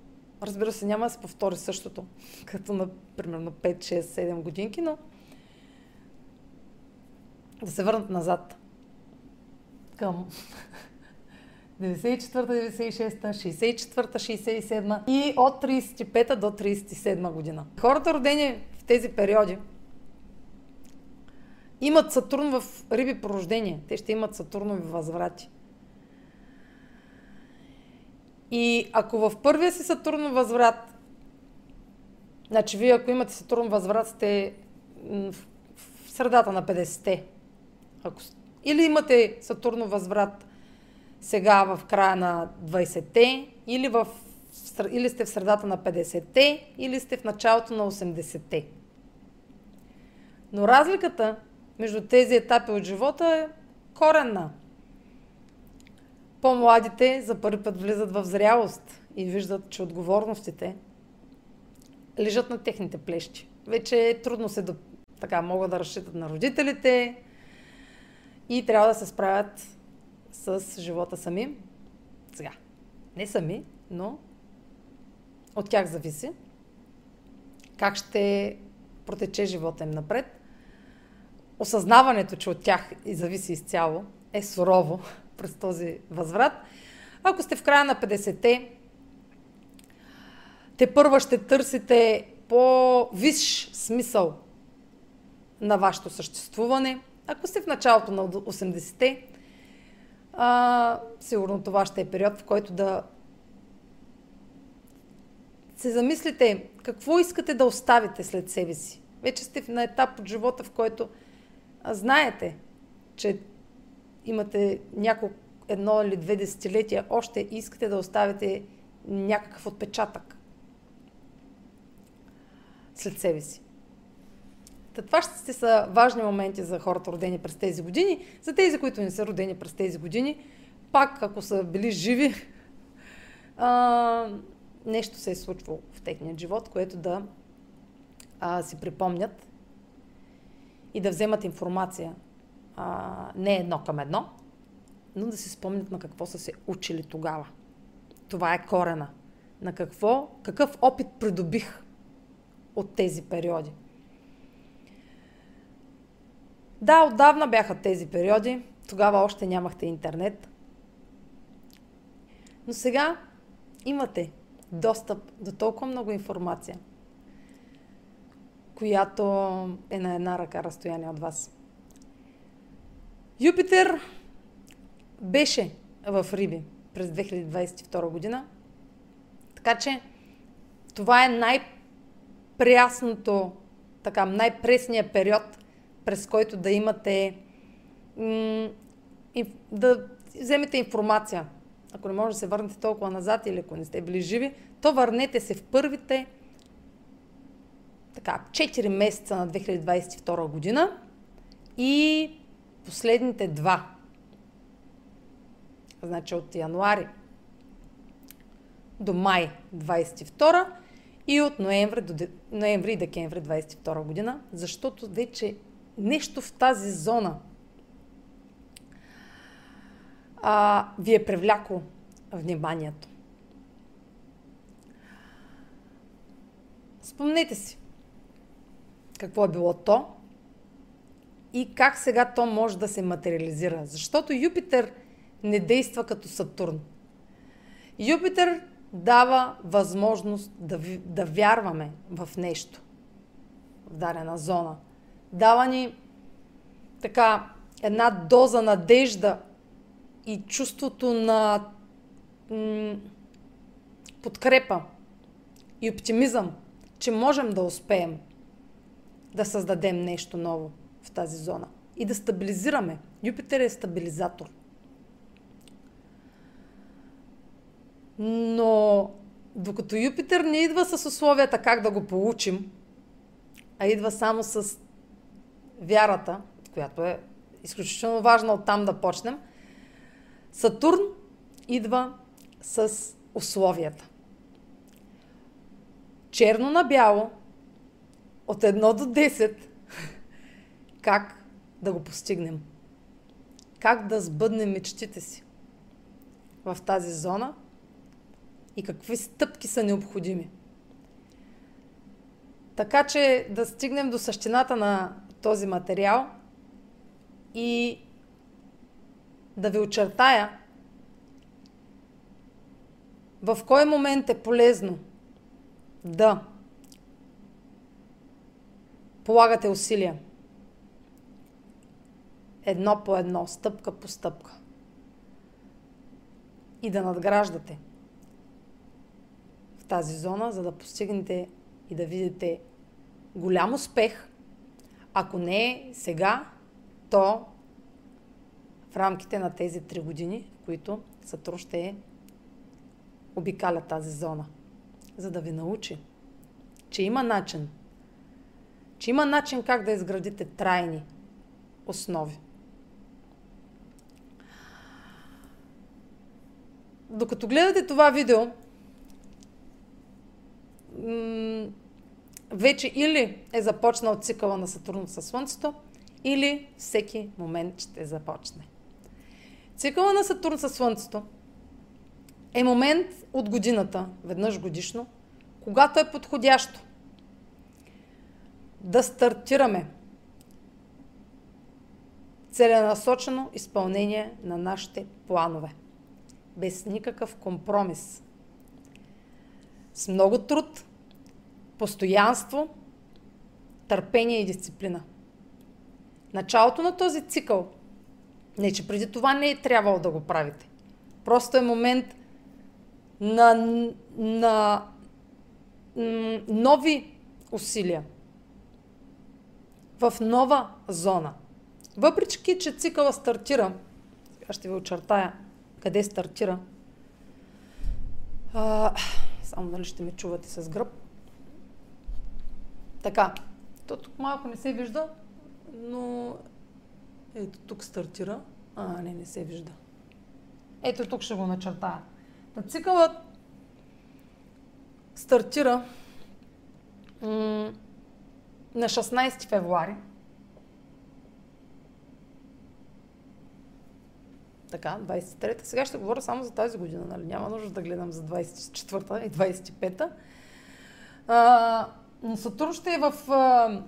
Разбира се, няма да се повтори същото, <laughs> като на примерно 5, 6, 7 годинки, но да се върнат назад към 94-та, 96-та, 64-та, 67 и от 35-та до 37 година. Хората родени в тези периоди имат Сатурн в риби по рождение. Те ще имат Сатурнови възврати. И ако в първия си Сатурн възврат, значи вие ако имате Сатурн възврат, сте в средата на 50-те. Ако... Или имате Сатурно възврат сега в края на 20-те, или, в... или сте в средата на 50-те, или сте в началото на 80-те. Но разликата между тези етапи от живота е коренна. По-младите за първи път влизат в зрялост и виждат, че отговорностите лежат на техните плещи. Вече е трудно се да, така, могат да разчитат на родителите и трябва да се справят с живота сами. Сега, не сами, но от тях зависи как ще протече живота им напред. Осъзнаването, че от тях и зависи изцяло, е сурово <laughs> през този възврат. Ако сте в края на 50-те, те първа ще търсите по-висш смисъл на вашето съществуване. Ако сте в началото на 80-те, а, сигурно това ще е период, в който да се замислите какво искате да оставите след себе си. Вече сте на етап от живота, в който знаете, че имате няколко, едно или две десетилетия още искате да оставите някакъв отпечатък след себе си. Та това ще са важни моменти за хората родени през тези години. За тези, които не са родени през тези години, пак ако са били живи, а, нещо се е случвало в техния живот, което да а, си припомнят и да вземат информация а, не едно към едно, но да си спомнят на какво са се учили тогава. Това е корена. На какво, какъв опит придобих от тези периоди. Да, отдавна бяха тези периоди. Тогава още нямахте интернет. Но сега имате достъп до толкова много информация, която е на една ръка разстояние от вас. Юпитер беше в Риби през 2022 година. Така че това е най-прясното, така, най-пресният период, през който да имате м- да вземете информация. Ако не може да се върнете толкова назад или ако не сте били живи, то върнете се в първите така, 4 месеца на 2022 година и последните два. Значи от януари до май 22 и от ноември, до, ноември и декември 22 година, защото вече нещо в тази зона а, ви е привлякло вниманието. Спомнете си какво е било то и как сега то може да се материализира. Защото Юпитер не действа като Сатурн. Юпитер дава възможност да, да вярваме в нещо в дадена зона. Дава ни така една доза надежда и чувството на м- подкрепа и оптимизъм, че можем да успеем да създадем нещо ново в тази зона и да стабилизираме. Юпитер е стабилизатор. Но докато Юпитер не идва с условията как да го получим, а идва само с вярата, която е изключително важна оттам да почнем, Сатурн идва с условията. черно на бяло, от 1 до 10, как да го постигнем. Как да сбъднем мечтите си в тази зона и какви стъпки са необходими. Така че да стигнем до същината на този материал и да ви очертая в кой момент е полезно да полагате усилия. Едно по едно, стъпка по стъпка. И да надграждате в тази зона, за да постигнете и да видите голям успех. Ако не е сега, то в рамките на тези три години, в които Сатур ще обикаля тази зона, за да ви научи, че има начин, че има начин как да изградите трайни основи. Докато гледате това видео, вече или е започнал цикъла на Сатурн със Слънцето, или всеки момент ще започне. Цикъла на Сатурн със Слънцето е момент от годината, веднъж годишно, когато е подходящо да стартираме целенасочено изпълнение на нашите планове. Без никакъв компромис. С много труд, постоянство, търпение и дисциплина. Началото на този цикъл, не че преди това не е трябвало да го правите. Просто е момент на, на нови усилия в нова зона. Въпреки, че цикъла стартира, сега ще ви очертая къде стартира. А, само нали ще ме чувате с гръб. Така, то тук малко не се вижда, но ето тук стартира. А, не, не се вижда. Ето тук ще го начертая. Та цикълът стартира м- на 16 февруари. Така, 23-та. Сега ще говоря само за тази година, нали? Няма нужда да гледам за 24-та и 25-та. А, Сатурн ще е в... А,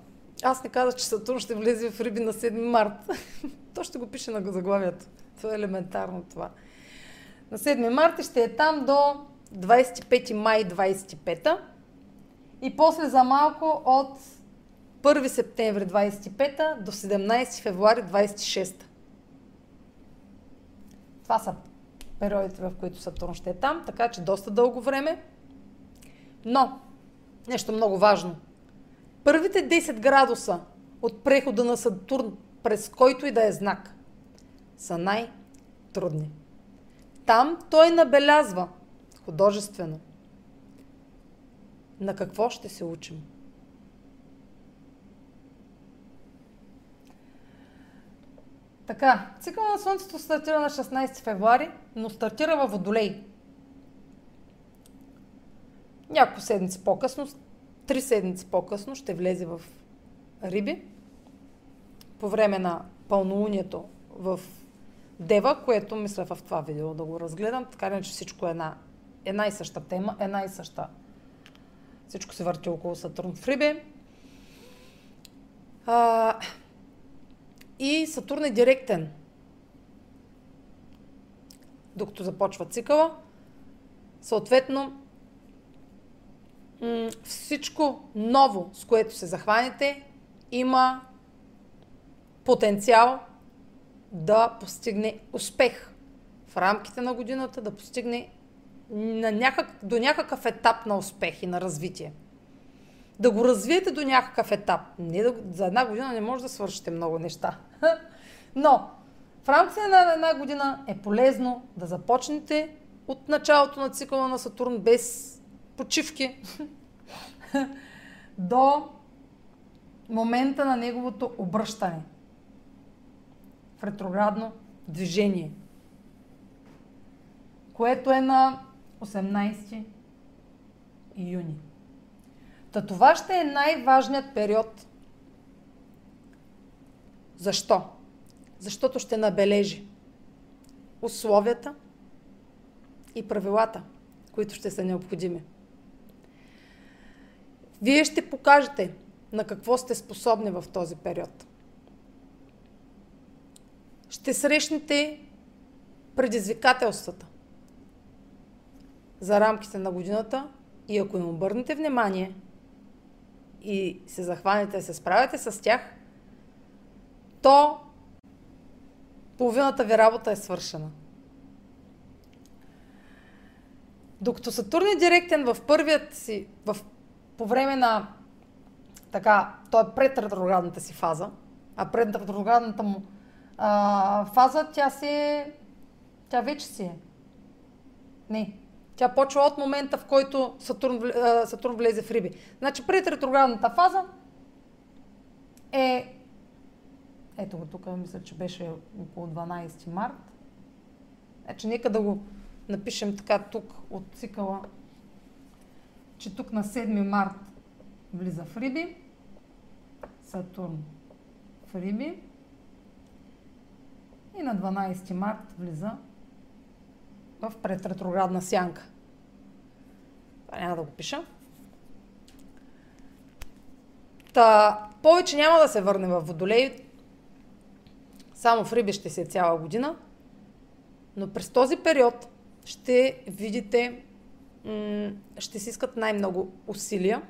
аз не казах, че Сатурн ще влезе в Риби на 7 март. <laughs> То ще го пише на заглавието. Това е елементарно това. На 7 марта ще е там до 25 май 25 и после за малко от 1 септември 25 до 17 февруари 26. Това са периодите, в които Сатурн ще е там, така че доста дълго време. Но, нещо много важно. Първите 10 градуса от прехода на Сатурн, през който и да е знак, са най-трудни. Там той набелязва художествено на какво ще се учим. Така, цикъл на Слънцето стартира на 16 февруари, но стартира във Водолей. Няколко седмици по-късно, три седмици по-късно ще влезе в Риби по време на пълнолунието в Дева, което мисля в това видео да го разгледам, така че всичко е една, една и съща тема, една и съща. Всичко се върти около Сатурн в Риби. А, и Сатурн е директен. Докато започва цикъла. Съответно, всичко ново, с което се захванете, има потенциал да постигне успех в рамките на годината, да постигне на някак, до някакъв етап на успех и на развитие да го развиете до някакъв етап. Не да, за една година не може да свършите много неща. <laughs> Но в рамките на една година е полезно да започнете от началото на цикъла на Сатурн без почивки <laughs> до момента на неговото обръщане в ретроградно движение, което е на 18 юни. Та това ще е най-важният период. Защо? Защото ще набележи условията и правилата, които ще са необходими. Вие ще покажете на какво сте способни в този период. Ще срещнете предизвикателствата за рамките на годината и ако им обърнете внимание и се захванете, се справяте с тях, то половината ви работа е свършена. Докато Сатурн е директен в първият си, в, по време на така, той е пред ретроградната си фаза, а пред ретроградната му а, фаза тя си е, тя вече си е. Не, тя почва от момента, в който Сатурн, Сатурн влезе в Риби. Значи пред ретроградната фаза е... Ето го тук, мисля, че беше около 12 март. Значи нека да го напишем така тук от цикъла, че тук на 7 март влиза в Риби. Сатурн в Риби. И на 12 март влиза в предретроградна сянка. Това няма да го пиша. Та, повече няма да се върне в Водолей. Само в Риби ще се е цяла година. Но през този период ще видите, ще си искат най-много усилия,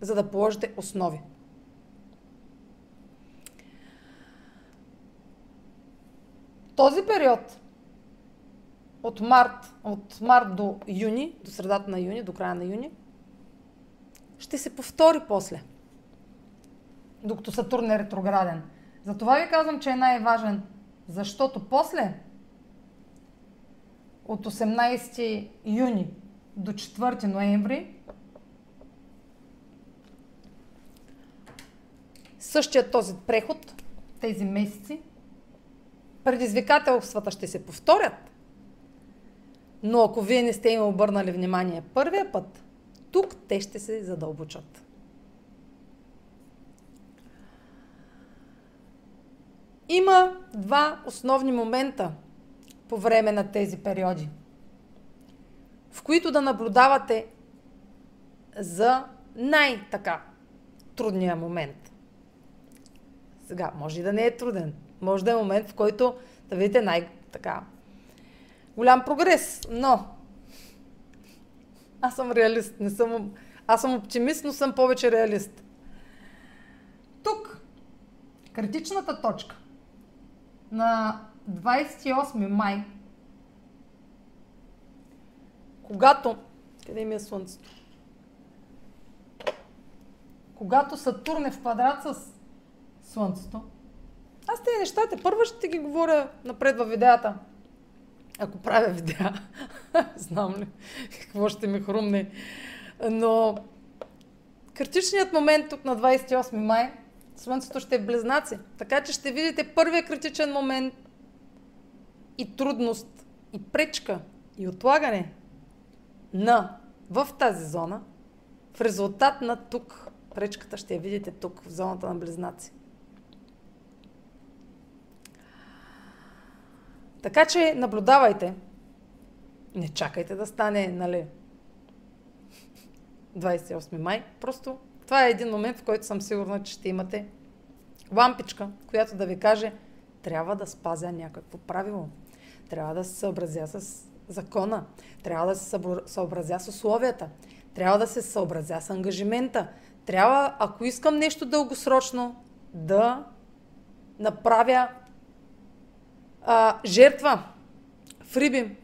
за да положите основи. Този период от март, от март до юни, до средата на юни, до края на юни, ще се повтори после. Докато Сатурн е ретрограден. Затова ви казвам, че е най-важен. Защото после, от 18 юни до 4 ноември, същия този преход, тези месеци, предизвикателствата ще се повторят, но ако вие не сте им обърнали внимание първия път, тук те ще се задълбочат. Има два основни момента по време на тези периоди, в които да наблюдавате за най-така трудния момент. Сега, може и да не е труден. Може да е момент, в който да видите най-така голям прогрес, но аз съм реалист, не съм... Аз съм оптимист, но съм повече реалист. Тук, критичната точка на 28 май, когато... Къде ми е Слънцето? Когато Сатурн е в квадрат с Слънцето, аз тези нещата първо ще ги говоря напред във видеята ако правя видеа, <laughs> знам ли какво ще ми хрумне. Но критичният момент тук на 28 май, Слънцето ще е Близнаци. Така че ще видите първия критичен момент и трудност, и пречка, и отлагане на в тази зона. В резултат на тук, пречката ще я видите тук, в зоната на Близнаци. Така че наблюдавайте. Не чакайте да стане, нали, 28 май. Просто това е един момент, в който съм сигурна, че ще имате лампичка, която да ви каже, трябва да спазя някакво правило. Трябва да се съобразя с закона. Трябва да се съобразя с условията. Трябва да се съобразя с ангажимента. Трябва, ако искам нещо дългосрочно, да направя а, жертва в Риби.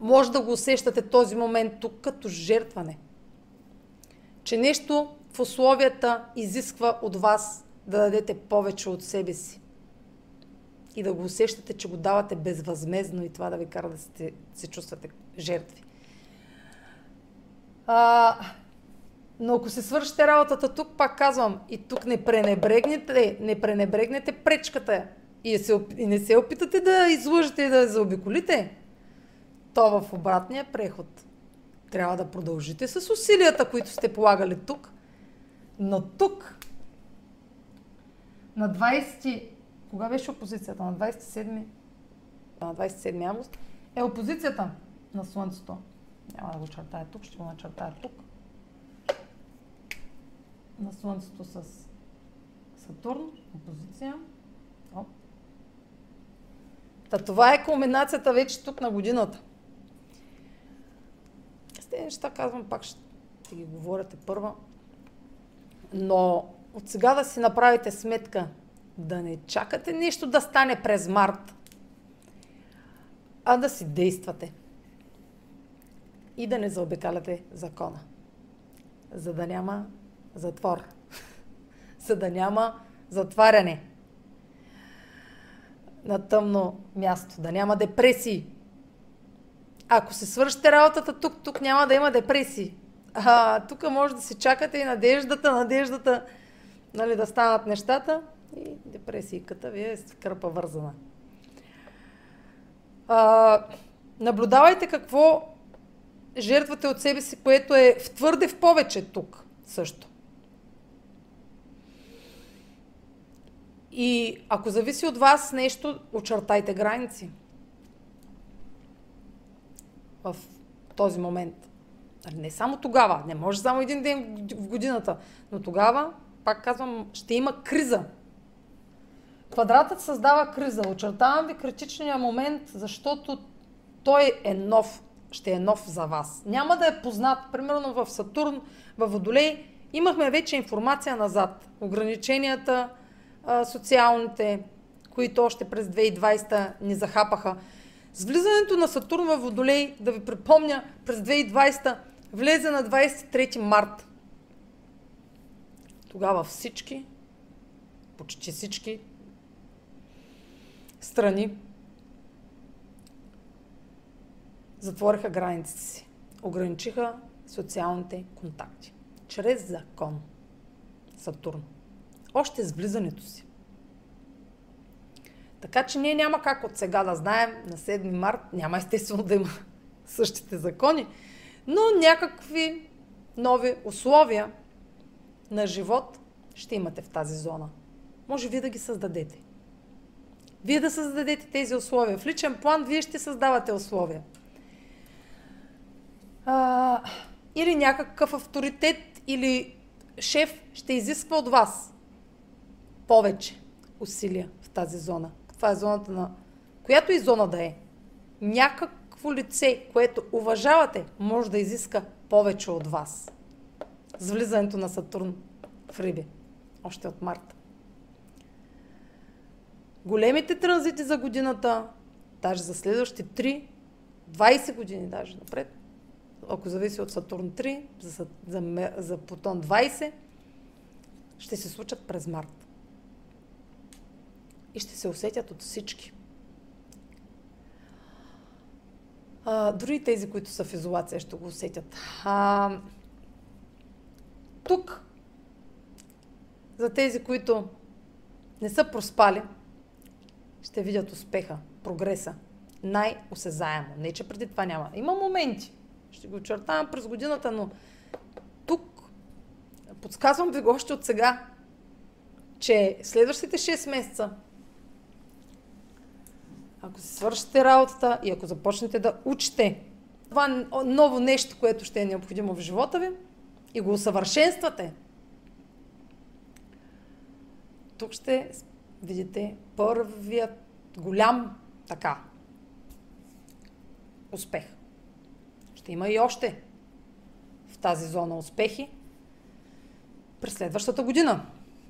Може да го усещате този момент тук като жертване. Че нещо в условията изисква от вас да дадете повече от себе си. И да го усещате, че го давате безвъзмезно и това да ви кара да сте, се чувствате жертви. А, но ако се свършите работата тук, пак казвам, и тук не пренебрегнете, не пренебрегнете пречката и, се, и не се опитате да излъжете и да заобиколите, то в обратния преход трябва да продължите с усилията, които сте полагали тук. Но тук, на 20... Кога беше опозицията? На 27... На 27 август е опозицията на Слънцето. Няма да го чертая тук, ще го начертая тук. На Слънцето с Сатурн, опозиция. Та това е кулминацията вече тук на годината. С тези неща казвам, пак ще ги говорите първа. Но от сега да си направите сметка, да не чакате нещо да стане през март, а да си действате. И да не заобикаляте закона. За да няма затвор. <laughs> За да няма затваряне на тъмно място. Да няма депресии. Ако се свършите работата тук, тук няма да има депресии. А, тук може да си чакате и надеждата, надеждата нали, да станат нещата и депресийката ви е с кърпа вързана. А, наблюдавайте какво жертвате от себе си, което е в твърде в повече тук също. И ако зависи от вас нещо, очертайте граници в този момент. Нали, не само тогава, не може само един ден в годината, но тогава, пак казвам, ще има криза. Квадратът създава криза. Очертавам ви критичния момент, защото той е нов, ще е нов за вас. Няма да е познат. Примерно в Сатурн, в Водолей, имахме вече информация назад. Ограниченията, социалните, които още през 2020 ни захапаха. С влизането на Сатурн в Водолей, да ви припомня, през 2020 влезе на 23 март. Тогава всички, почти всички страни затвориха границите си. Ограничиха социалните контакти. Чрез закон. Сатурн. Още с влизането си. Така че ние няма как от сега да знаем на 7 март, няма естествено да има <laughs> същите закони, но някакви нови условия на живот ще имате в тази зона. Може вие да ги създадете. Вие да създадете тези условия. В личен план вие ще създавате условия. А, или някакъв авторитет или шеф ще изисква от вас повече усилия в тази зона. Това е зоната на... Която и зона да е. Някакво лице, което уважавате, може да изиска повече от вас. С влизането на Сатурн в Риби. Още от марта. Големите транзити за годината, даже за следващите 3, 20 години даже напред, ако зависи от Сатурн 3, за, за, за Плутон 20, ще се случат през март и ще се усетят от всички. А, дори тези, които са в изолация, ще го усетят. А, тук, за тези, които не са проспали, ще видят успеха, прогреса. Най-осезаемо. Не, че преди това няма. Има моменти. Ще го очертавам през годината, но тук подсказвам ви го още от сега, че следващите 6 месеца ако си свършите работата и ако започнете да учите това ново нещо, което ще е необходимо в живота ви и го усъвършенствате, тук ще видите първият голям така успех. Ще има и още в тази зона успехи през следващата година.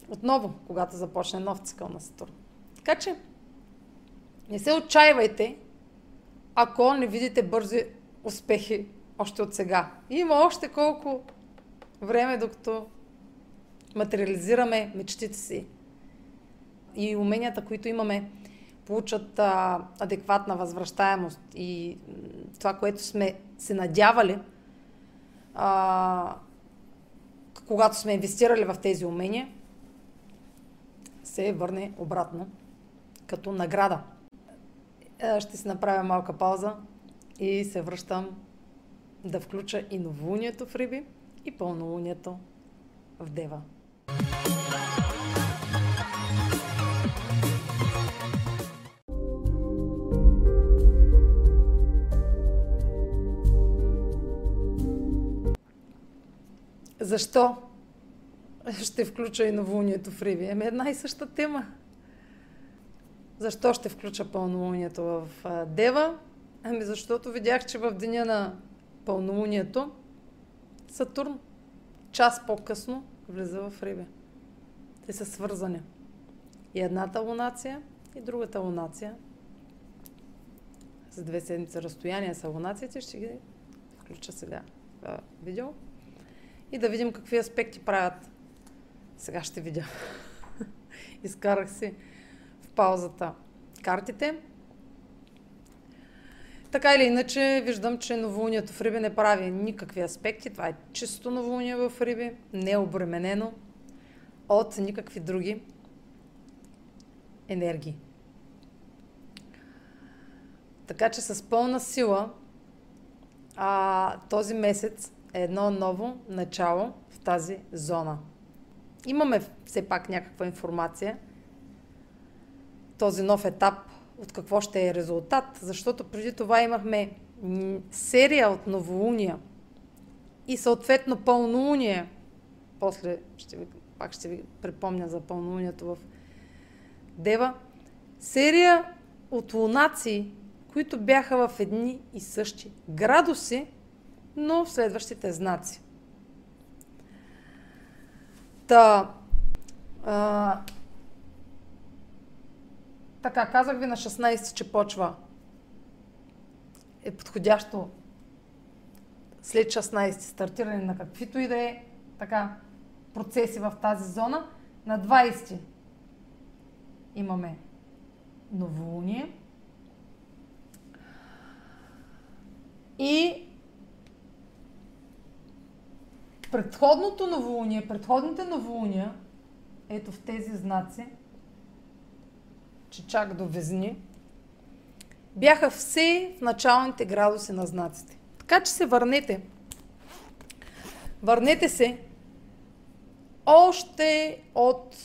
Отново, когато започне нов цикъл на Сатурн. Така че, не се отчаивайте, ако не видите бързи успехи още от сега. Има още колко време, докато материализираме мечтите си и уменията, които имаме, получат а, адекватна възвръщаемост и това, което сме се надявали, а, когато сме инвестирали в тези умения, се върне обратно като награда. Е, ще си направя малка пауза и се връщам да включа и новолунието в Риби и пълнолунието в Дева. Защо ще включа и новолунието в Риби? Еми една и съща тема. Защо ще включа пълнолунието в Дева? Ами защото видях, че в деня на пълнолунието Сатурн час по-късно влиза в Риби. Те са свързани. И едната лунация, и другата лунация. За две седмици разстояние са лунациите. Ще ги включа сега в видео. И да видим какви аспекти правят. Сега ще видя. <laughs> Изкарах си паузата картите. Така или иначе, виждам, че новолунието в Риби не прави никакви аспекти. Това е чисто новолуние в Риби, не е обременено от никакви други енергии. Така че с пълна сила а, този месец е едно ново начало в тази зона. Имаме все пак някаква информация. Този нов етап от какво ще е резултат, защото преди това имахме серия от новолуния и съответно пълнолуние. После ще ви, пак ще ви припомня за пълнолунието в Дева. Серия от лунации, които бяха в едни и същи градуси, но в следващите знаци. Та, а, така, казах ви на 16, че почва е подходящо след 16 стартиране на каквито и да е така процеси в тази зона. На 20 имаме новолуние. И предходното новолуние, предходните новолуния, ето в тези знаци, че чак до Везни, бяха все в началните градуси на знаците. Така че се върнете. Върнете се още от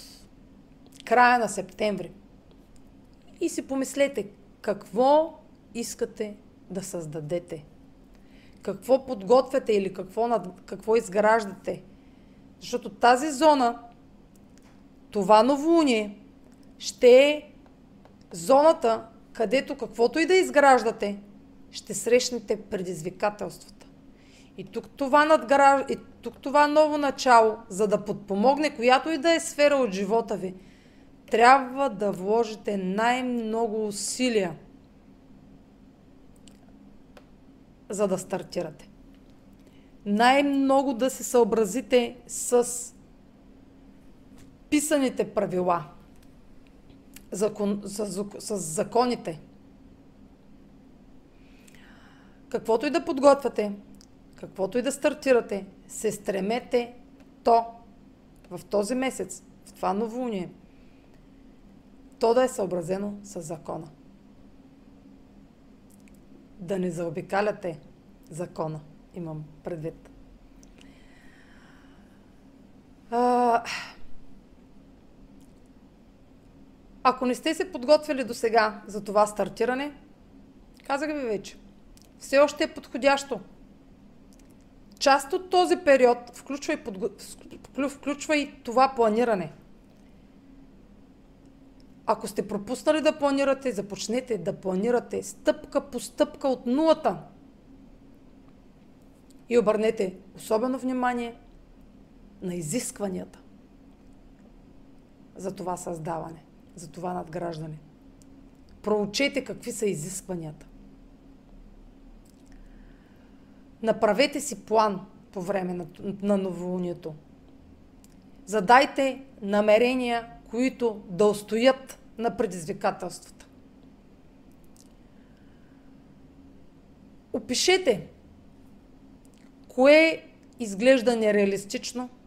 края на септември и си помислете какво искате да създадете. Какво подготвяте или какво, какво изграждате. Защото тази зона, това новолуние, ще е зоната, където каквото и да изграждате, ще срещнете предизвикателствата. И тук това, надграж... и тук това ново начало, за да подпомогне която и да е сфера от живота ви, трябва да вложите най-много усилия, за да стартирате. Най-много да се съобразите с писаните правила – закон, с, с законите. Каквото и да подготвяте, каквото и да стартирате, се стремете то в този месец, в това новолуние, то да е съобразено с закона. Да не заобикаляте закона, имам предвид. А, Ако не сте се подготвили до сега за това стартиране, казах ви вече, все още е подходящо. Част от този период включва и, подго... включва и това планиране. Ако сте пропуснали да планирате, започнете да планирате стъпка по стъпка от нулата. И обърнете особено внимание на изискванията за това създаване за това надграждане. Проучете какви са изискванията. Направете си план по време на, на новолунието. Задайте намерения, които да устоят на предизвикателствата. Опишете кое изглежда нереалистично –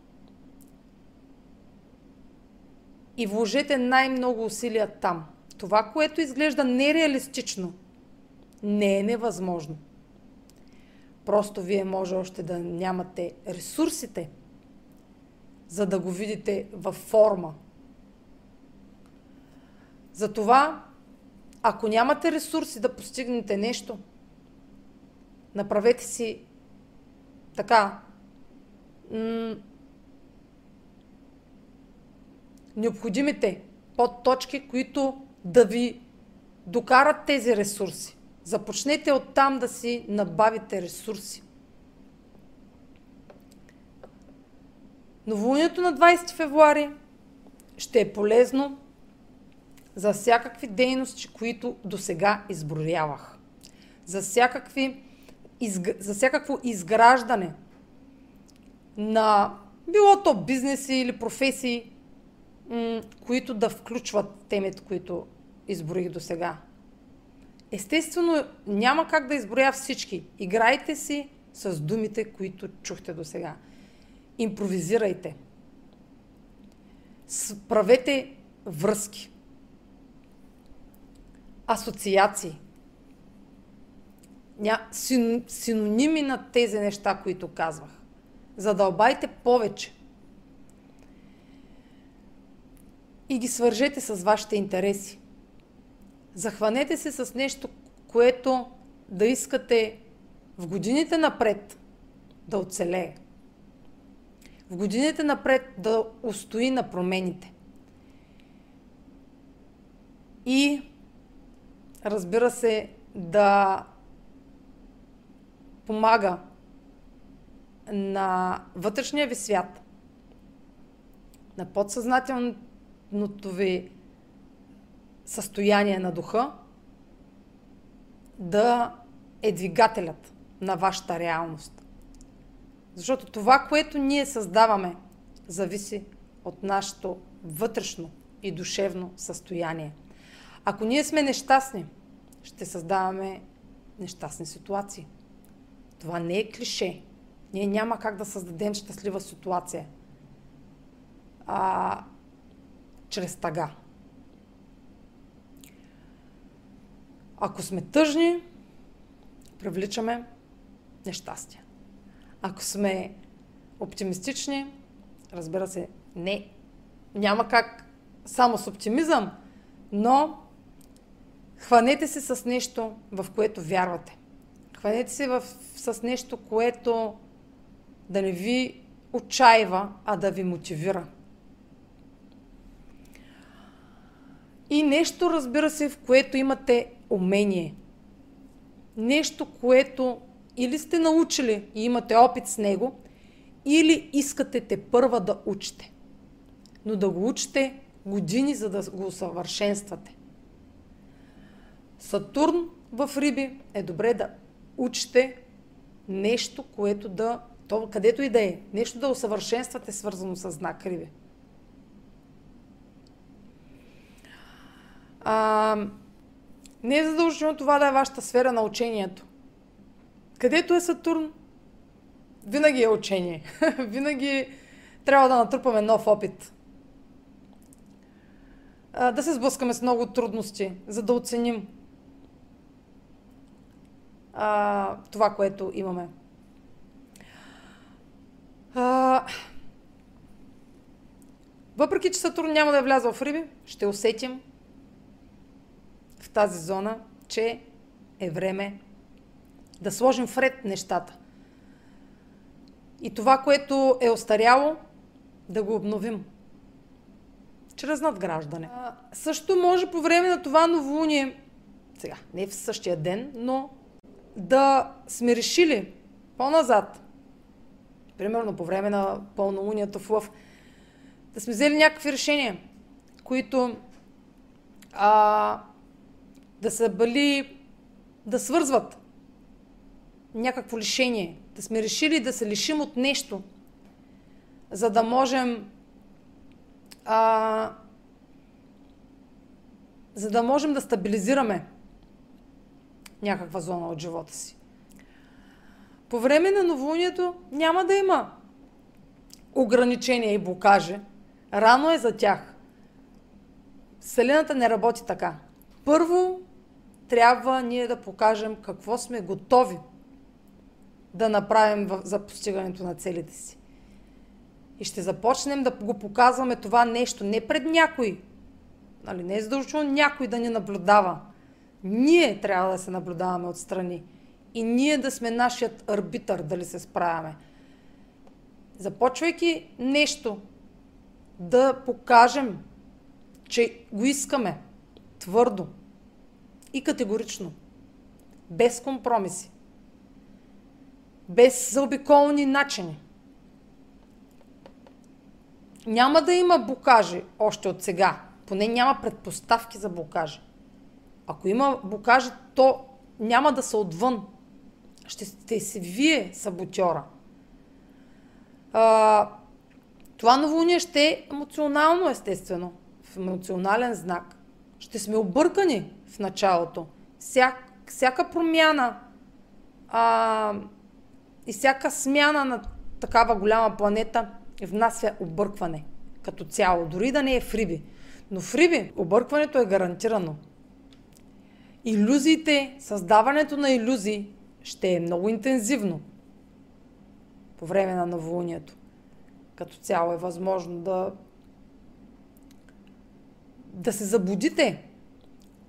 и вложете най-много усилия там. Това, което изглежда нереалистично, не е невъзможно. Просто вие може още да нямате ресурсите, за да го видите във форма. Затова, ако нямате ресурси да постигнете нещо, направете си така м- необходимите подточки, които да ви докарат тези ресурси. Започнете оттам да си набавите ресурси. Новолунието на 20 февруари ще е полезно за всякакви дейности, които до сега изброявах. За, всякакви, за всякакво изграждане на било то бизнеси или професии, които да включват темите, които изброих до сега. Естествено, няма как да изброя всички. Играйте си с думите, които чухте до сега. Импровизирайте. Правете връзки. Асоциации. Синоними на тези неща, които казвах. Задълбайте повече. И ги свържете с вашите интереси. Захванете се с нещо, което да искате в годините напред да оцелее. В годините напред да устои на промените. И, разбира се, да помага на вътрешния ви свят, на подсъзнателното ви състояние на духа да е двигателят на вашата реалност. Защото това, което ние създаваме, зависи от нашето вътрешно и душевно състояние. Ако ние сме нещастни, ще създаваме нещастни ситуации. Това не е клише. Ние няма как да създадем щастлива ситуация а, чрез тъга. Ако сме тъжни, привличаме нещастие. Ако сме оптимистични, разбира се, не, няма как само с оптимизъм, но хванете се с нещо, в което вярвате. Хванете се в, с нещо, което да не ви отчаива, а да ви мотивира. И нещо, разбира се, в което имате умение. Нещо, което или сте научили и имате опит с него, или искате те първа да учите. Но да го учите години, за да го усъвършенствате. Сатурн в Риби е добре да учите нещо, което да, то, където и да е, нещо да усъвършенствате свързано с знак Риби. А, не е задължително това да е вашата сфера на учението. Където е Сатурн, винаги е учение. <laughs> винаги трябва да натрупаме нов опит. А, да се сблъскаме с много трудности, за да оценим а, това, което имаме. А, въпреки, че Сатурн няма да е влязъл в Риби, ще усетим в тази зона, че е време да сложим вред нещата. И това, което е остаряло, да го обновим. Чрез надграждане. А, също може по време на това новолуние, сега, не в същия ден, но да сме решили по-назад, примерно по време на пълнолунието в Лъв, да сме взели някакви решения, които а, да са били, да свързват някакво лишение, да сме решили да се лишим от нещо, за да можем а, за да можем да стабилизираме някаква зона от живота си. По време на новолунието няма да има ограничения и блокажи. Рано е за тях. Вселената не работи така. Първо трябва ние да покажем какво сме готови да направим за постигането на целите си. И ще започнем да го показваме това нещо не пред някой. Нали, не е задължително някой да ни наблюдава. Ние трябва да се наблюдаваме отстрани. И ние да сме нашият арбитър, дали се справяме. Започвайки нещо, да покажем, че го искаме твърдо и категорично, без компромиси, без заобиколни начини. Няма да има букажи още от сега. Поне няма предпоставки за букажи. Ако има букажи, то няма да са отвън. Ще сте си вие саботьора. А, това новолуние ще е емоционално, естествено. В емоционален знак. Ще сме объркани в началото. Всяк, всяка промяна а, и всяка смяна на такава голяма планета внася объркване като цяло. Дори да не е в риби. Но в риби объркването е гарантирано. Иллюзиите, създаването на иллюзии ще е много интензивно по време на новолунието. Като цяло е възможно да да се забудите,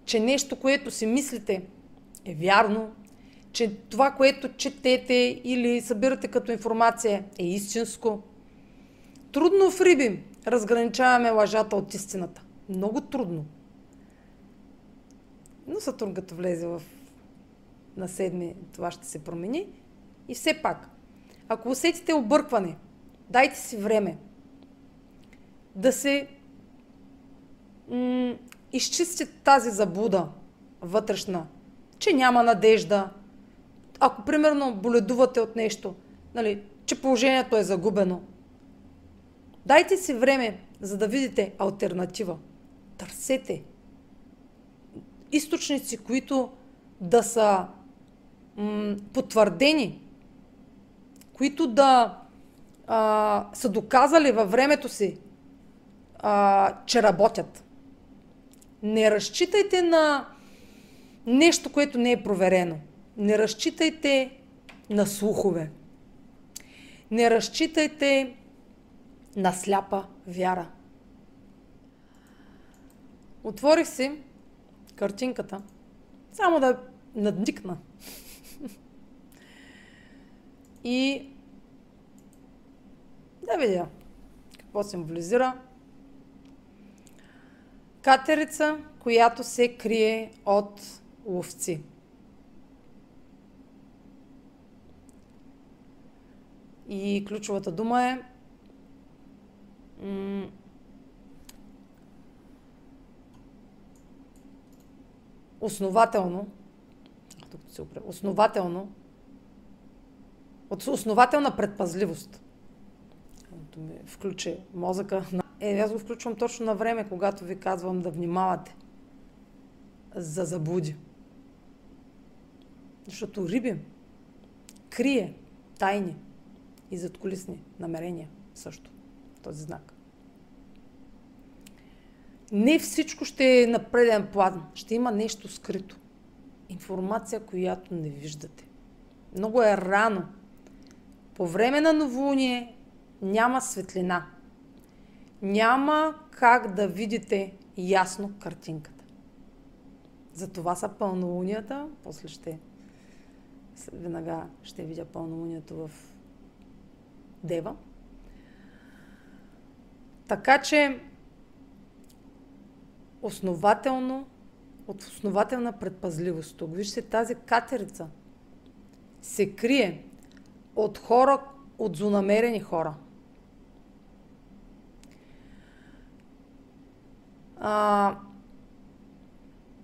че нещо, което си мислите е вярно, че това, което четете или събирате като информация е истинско. Трудно в Риби разграничаваме лъжата от истината. Много трудно. Но Сатурн като влезе в на седми, това ще се промени. И все пак, ако усетите объркване, дайте си време да се изчистите тази забуда вътрешна, че няма надежда. Ако, примерно, боледувате от нещо, нали, че положението е загубено, дайте си време, за да видите альтернатива. Търсете източници, които да са м- потвърдени, които да а, са доказали във времето си, а, че работят. Не разчитайте на нещо, което не е проверено. Не разчитайте на слухове. Не разчитайте на сляпа вяра. Отворих си картинката, само да надникна. <laughs> И да видя какво символизира. Катерица, която се крие от ловци. И ключовата дума е основателно, основателно, от основателна предпазливост. Включи мозъка. Е, аз го включвам точно на време, когато ви казвам да внимавате за заблуди. Защото риби крие тайни и задколисни намерения също. Този знак. Не всичко ще е на преден план. Ще има нещо скрито. Информация, която не виждате. Много е рано. По време на новолуние няма светлина. Няма как да видите ясно картинката. Затова са пълнолунията. После ще веднага ще видя пълнолунието в Дева. Така че основателно, от основателна предпазливост. Тук вижте тази катерица се крие от хора, от злонамерени хора. А,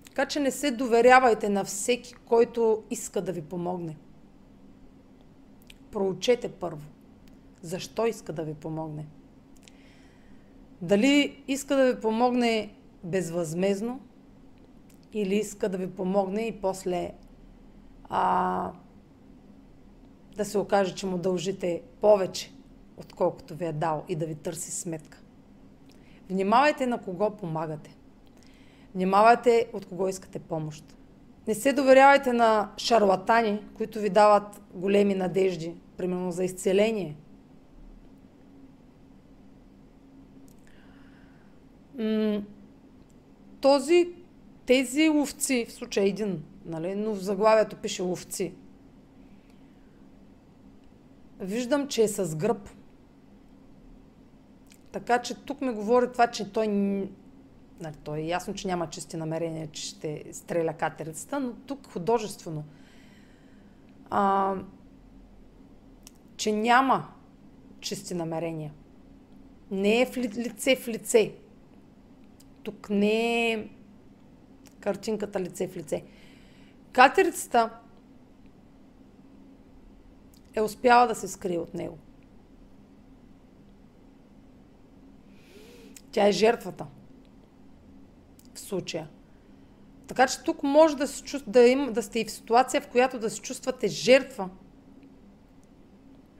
така че не се доверявайте на всеки, който иска да ви помогне. Проучете първо. Защо иска да ви помогне? Дали иска да ви помогне безвъзмезно или иска да ви помогне и после а, да се окаже, че му дължите повече, отколкото ви е дал и да ви търси сметка. Внимавайте на кого помагате. Внимавайте от кого искате помощ. Не се доверявайте на шарлатани, които ви дават големи надежди, примерно за изцеление. Този, тези ловци, в случай един, нали, но в заглавието пише ловци, виждам, че е с гръб. Така че тук ми говори това, че той Нали, то е ясно, че няма чисти намерения, че ще стреля катерицата, но тук художествено. А, че няма чисти намерения. Не е в лице в лице. Тук не е картинката лице в лице. Катерицата е успяла да се скрие от него. Тя е жертвата случая. Така че тук може да, се да, им, да сте и в ситуация, в която да се чувствате жертва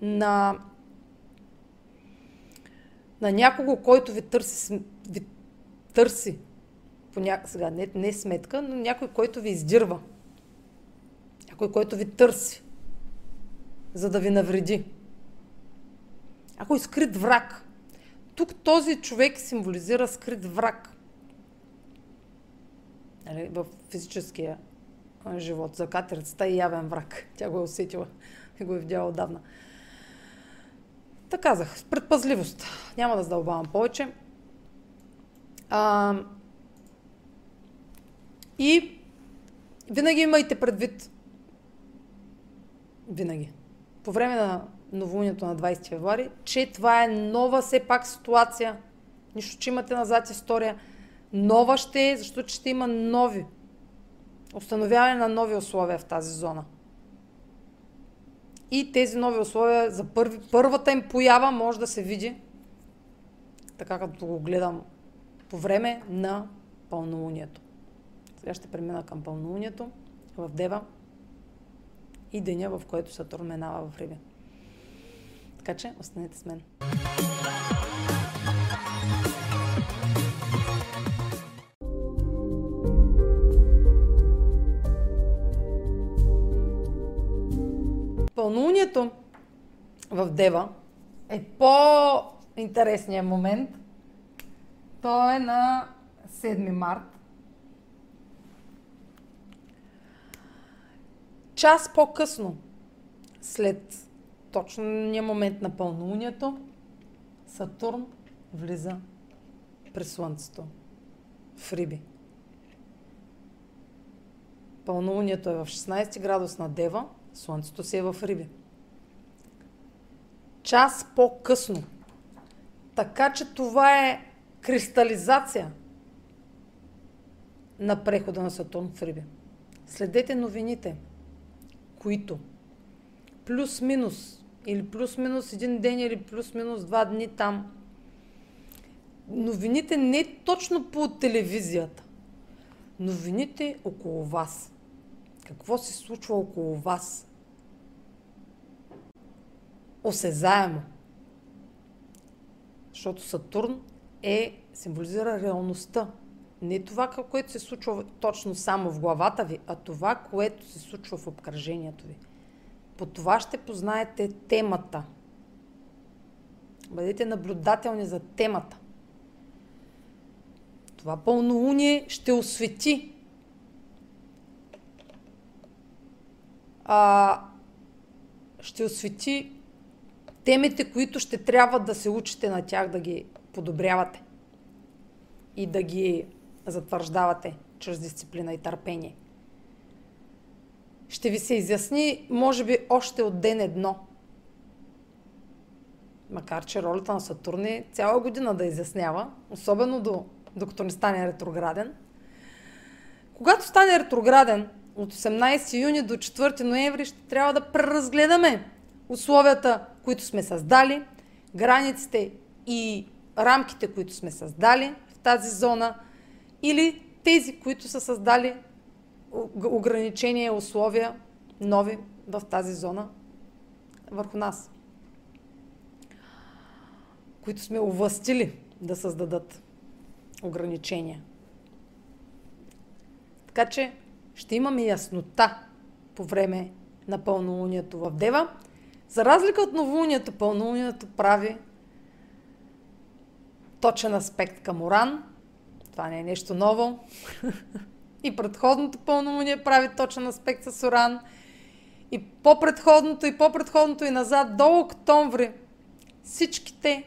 на, на някого, който ви търси, ви търси по ня... сега не, не е сметка, но някой, който ви издирва. Някой, който ви търси, за да ви навреди. Някой скрит враг. Тук този човек символизира скрит враг нали, в физическия живот. За катерицата е явен враг. Тя го е усетила и го е видяла отдавна. Така казах, с предпазливост. Няма да задълбавам повече. А, и винаги имайте предвид, винаги, по време на новолунието на 20 февруари, че това е нова все пак ситуация. Нищо, че имате назад история – Нова ще е, защото ще има нови. Установяване на нови условия в тази зона. И тези нови условия за първи, първата им поява може да се види, така като го гледам по време на пълнолунието. Сега ще премина към пълнолунието в Дева и деня, в който Сатурн минава в Риби. Така че останете с мен. пълнолунието в Дева е по-интересният момент. То е на 7 март. Час по-късно, след точния момент на пълнолунието, Сатурн влиза през Слънцето в Риби. Пълнолунието е в 16 градус на Дева – Слънцето си е в Риби. Час по-късно. Така че това е кристализация на прехода на Сатурн в Риби. Следете новините, които плюс-минус или плюс-минус един ден или плюс-минус два дни там. Новините не точно по телевизията. Новините около вас какво се случва около вас. Осезаемо. Защото Сатурн е, символизира реалността. Не това, което се случва точно само в главата ви, а това, което се случва в обкръжението ви. По това ще познаете темата. Бъдете наблюдателни за темата. Това пълнолуние ще освети а, ще освети темите, които ще трябва да се учите на тях, да ги подобрявате и да ги затвърждавате чрез дисциплина и търпение. Ще ви се изясни, може би, още от ден едно. Макар, че ролята на Сатурн е цяла година да изяснява, особено до, докато не стане ретрограден. Когато стане ретрограден, от 18 юни до 4 ноември ще трябва да преразгледаме условията, които сме създали, границите и рамките, които сме създали в тази зона или тези, които са създали ограничения и условия нови в тази зона върху нас, които сме овластили да създадат ограничения. Така че ще имаме яснота по време на пълнолунието в Дева. За разлика от новолунието, пълнолунието прави точен аспект към Оран. Това не е нещо ново. <laughs> и предходното пълнолуние прави точен аспект с Оран. И по-предходното, и по-предходното, и назад, до октомври, всичките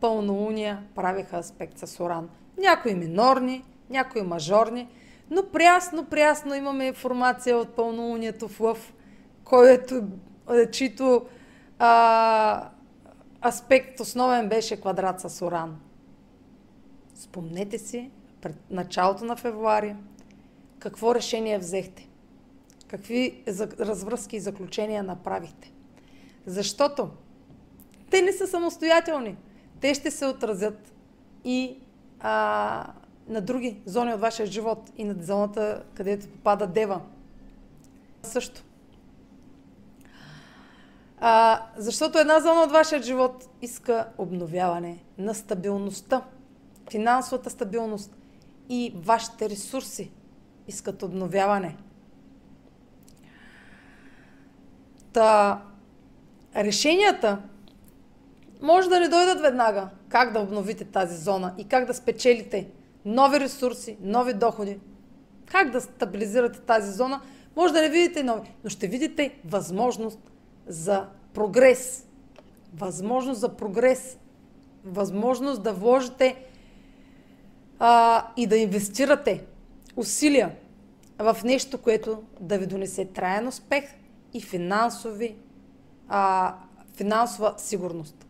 пълнолуния правиха аспект с Оран. Някои минорни, някои мажорни, но прясно, прясно имаме информация от пълнолунието в Лъв, който, е, чието а, аспект основен беше квадрат с Оран. Спомнете си, пред началото на февруари, какво решение взехте? Какви развръзки и заключения направихте? Защото те не са самостоятелни. Те ще се отразят и а, на други зони от вашия живот и на зоната, където попада дева. Също. А, защото една зона от вашия живот иска обновяване на стабилността, финансовата стабилност и вашите ресурси искат обновяване. Та, решенията може да не дойдат веднага как да обновите тази зона и как да спечелите нови ресурси, нови доходи. Как да стабилизирате тази зона, може да не видите нови, но ще видите възможност за прогрес. Възможност за прогрес. Възможност да вложите а, и да инвестирате усилия в нещо, което да ви донесе траен успех и финансови, а, финансова сигурност.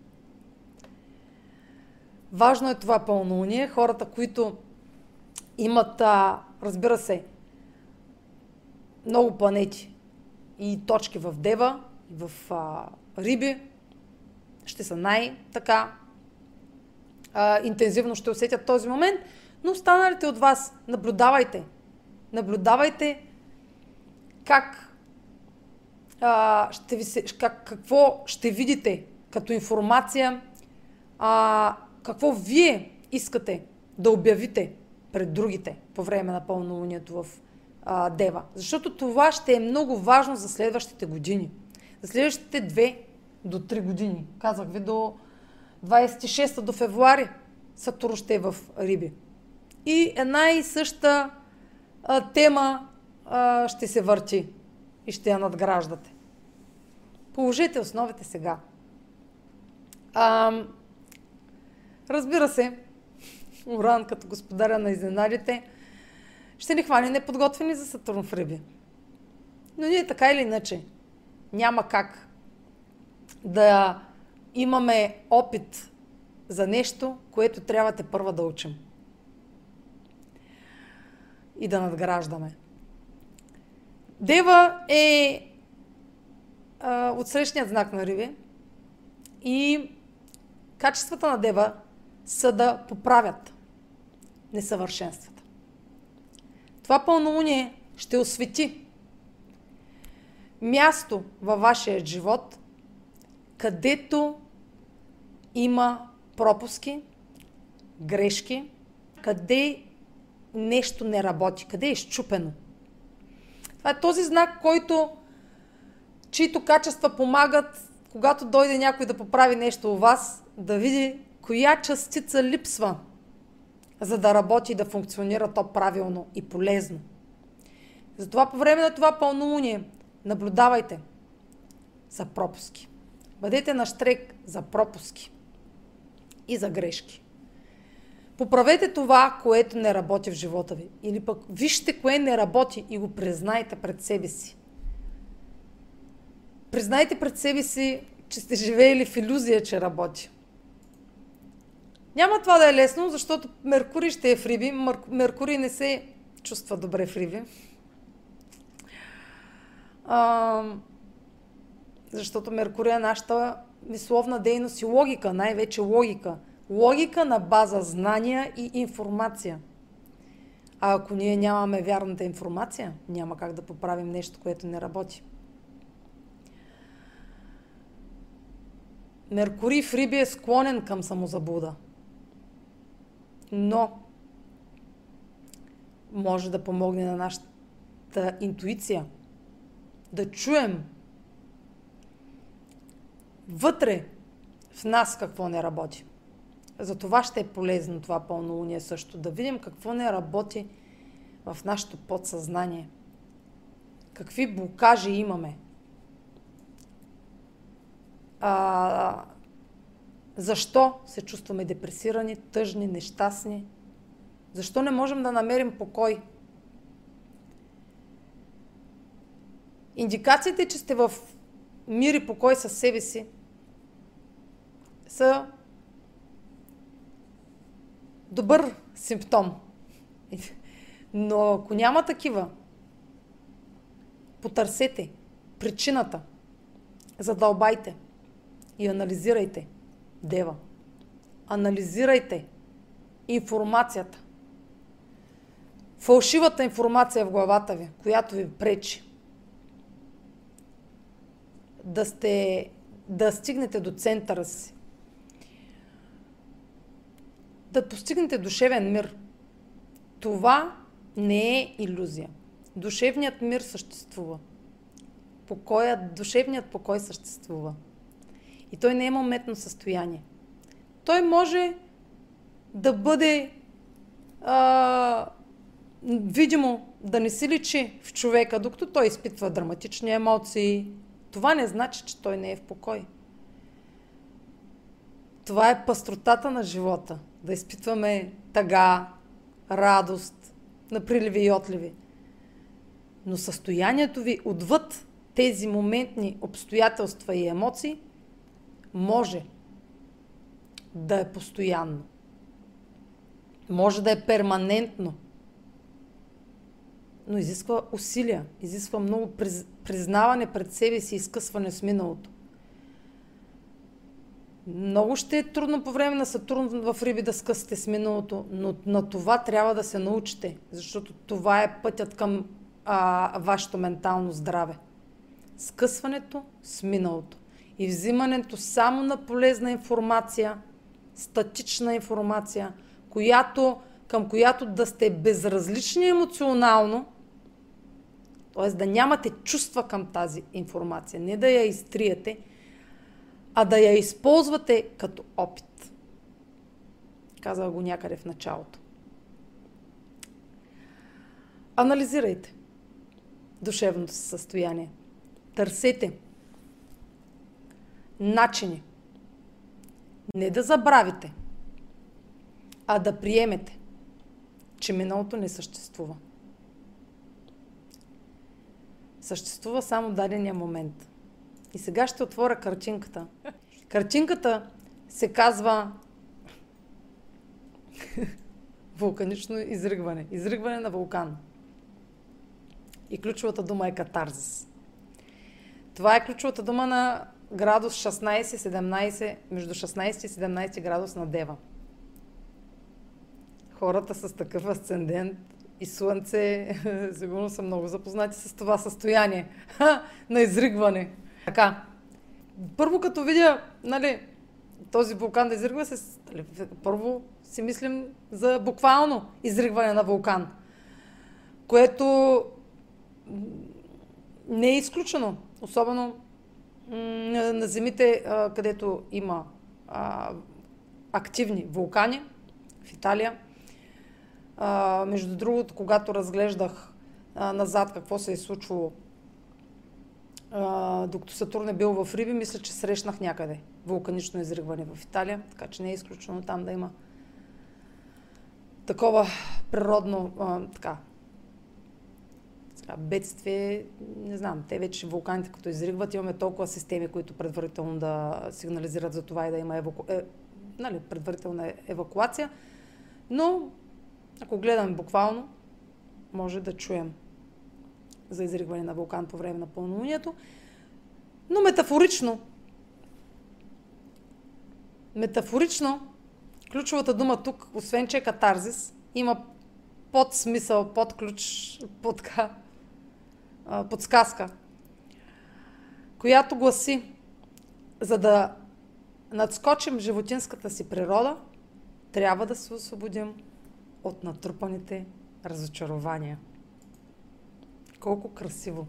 Важно е това пълнолуние. Хората, които имат, а, разбира се, много планети и точки в Дева, в а, Риби, ще са най-така интензивно ще усетят този момент, но останалите от вас наблюдавайте. Наблюдавайте как, а, ще ви се, как какво ще видите като информация, а, какво вие искате да обявите пред другите по време на пълнолунието в а, Дева. Защото това ще е много важно за следващите години. За следващите две до три години. Казах ви до 26 до февруари Сатурн ще е в Риби. И една и съща а, тема а, ще се върти и ще я надграждате. Положете основите сега. А, Разбира се, Уран като господаря на изненадите ще ни хване неподготвени за Сатурн в Риби. Но ние така или иначе няма как да имаме опит за нещо, което трябва те първа да учим. И да надграждаме. Дева е а, от срещният знак на Риби и качествата на Дева са да поправят несъвършенствата. Това пълнолуние ще освети място във вашия живот, където има пропуски, грешки, къде нещо не работи, къде е изчупено. Това е този знак, който, чието качества помагат, когато дойде някой да поправи нещо у вас, да види коя частица липсва, за да работи и да функционира то правилно и полезно. Затова по време на това пълнолуние наблюдавайте за пропуски. Бъдете на штрек за пропуски и за грешки. Поправете това, което не работи в живота ви. Или пък вижте кое не работи и го признайте пред себе си. Признайте пред себе си, че сте живеели в иллюзия, че работи. Няма това да е лесно, защото Меркурий ще е в Риби. Меркурий не се чувства добре в Риби. А, защото Меркурий е нашата мисловна дейност и логика, най-вече логика. Логика на база знания и информация. А ако ние нямаме вярната информация, няма как да поправим нещо, което не работи. Меркурий в Риби е склонен към самозаблуда но може да помогне на нашата интуиция. Да чуем вътре в нас какво не работи. За това ще е полезно това пълнолуние също. Да видим какво не работи в нашето подсъзнание. Какви блокажи имаме. А, защо се чувстваме депресирани, тъжни, нещастни? Защо не можем да намерим покой? Индикациите, че сте в мир и покой със себе си, са добър симптом. Но ако няма такива, потърсете причината, задълбайте и анализирайте. Дева. Анализирайте информацията. Фалшивата информация в главата ви, която ви пречи да сте, да стигнете до центъра си. Да постигнете душевен мир. Това не е иллюзия. Душевният мир съществува. Покоят, душевният покой съществува. И той не е моментно състояние. Той може да бъде а, видимо да не си личи в човека, докато той изпитва драматични емоции. Това не значи, че той не е в покой. Това е пастротата на живота. Да изпитваме тъга, радост, на приливи и отливи. Но състоянието ви отвъд тези моментни обстоятелства и емоции може да е постоянно. Може да е перманентно. Но изисква усилия, изисква много признаване пред себе си и изкъсване с миналото. Много ще е трудно по време на Сатурн в Риби да скъсате с миналото, но на това трябва да се научите, защото това е пътят към а, вашето ментално здраве. Скъсването с миналото и взимането само на полезна информация, статична информация, която, към която да сте безразлични емоционално, т.е. да нямате чувства към тази информация, не да я изтриете, а да я използвате като опит. Казах го някъде в началото. Анализирайте душевното си състояние. Търсете начини. Не да забравите, а да приемете, че миналото не съществува. Съществува само дадения момент. И сега ще отворя картинката. Картинката се казва вулканично изригване. Изригване на вулкан. И ключовата дума е катарзис. Това е ключовата дума на градус 16-17, между 16 и 17 градус на Дева. Хората с такъв асцендент и Слънце <laughs> сигурно са много запознати с това състояние <laughs> на изригване. Така, първо като видя нали, този вулкан да изригва, се, нали, първо си мислим за буквално изригване на вулкан, което не е изключено, особено на, земите, където има активни вулкани в Италия. Между другото, когато разглеждах назад какво се е случвало, а, докато Сатурн е бил в Риби, мисля, че срещнах някъде вулканично изригване в Италия, така че не е изключено там да има такова природно а, така, така, бедствие, не знам, те вече вулканите като изригват, имаме толкова системи, които предварително да сигнализират за това и да има еваку... е, нали, предварителна евакуация. Но, ако гледаме буквално, може да чуем за изригване на вулкан по време на пълнолунието. Но метафорично, метафорично, ключовата дума тук, освен че е катарзис, има под смисъл, под ключ, под, подсказка, която гласи, за да надскочим животинската си природа, трябва да се освободим от натрупаните разочарования. Колко красиво.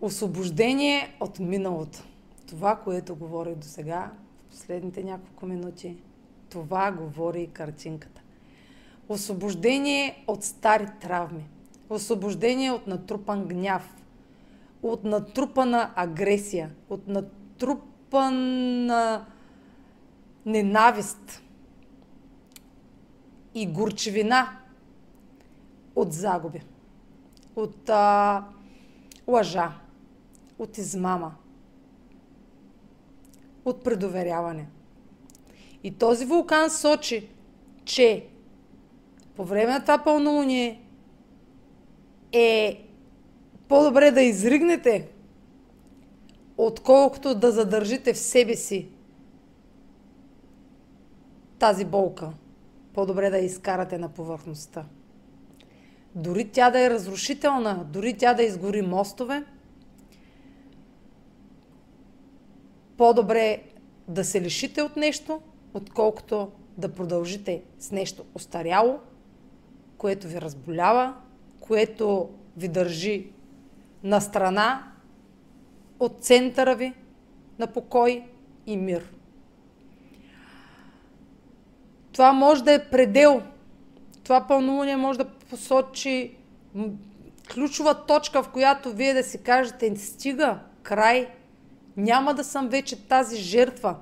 Освобождение от миналото. Това, което говорих до сега, в последните няколко минути, това говори и картинката. Освобождение от стари травми. Освобождение от натрупан гняв. От натрупана агресия. От натрупана ненавист. И горчевина от загуби. От а, лъжа. От измама. От предоверяване. И този вулкан сочи, че по време на това пълнолуние е по-добре да изригнете, отколкото да задържите в себе си тази болка. По-добре да я изкарате на повърхността. Дори тя да е разрушителна, дори тя да изгори мостове, по-добре да се лишите от нещо, отколкото да продължите с нещо остаряло, което ви разболява, което ви държи на страна от центъра ви на покой и мир. Това може да е предел. Това пълнолуние може да посочи ключова точка, в която вие да си кажете, стига, край, няма да съм вече тази жертва.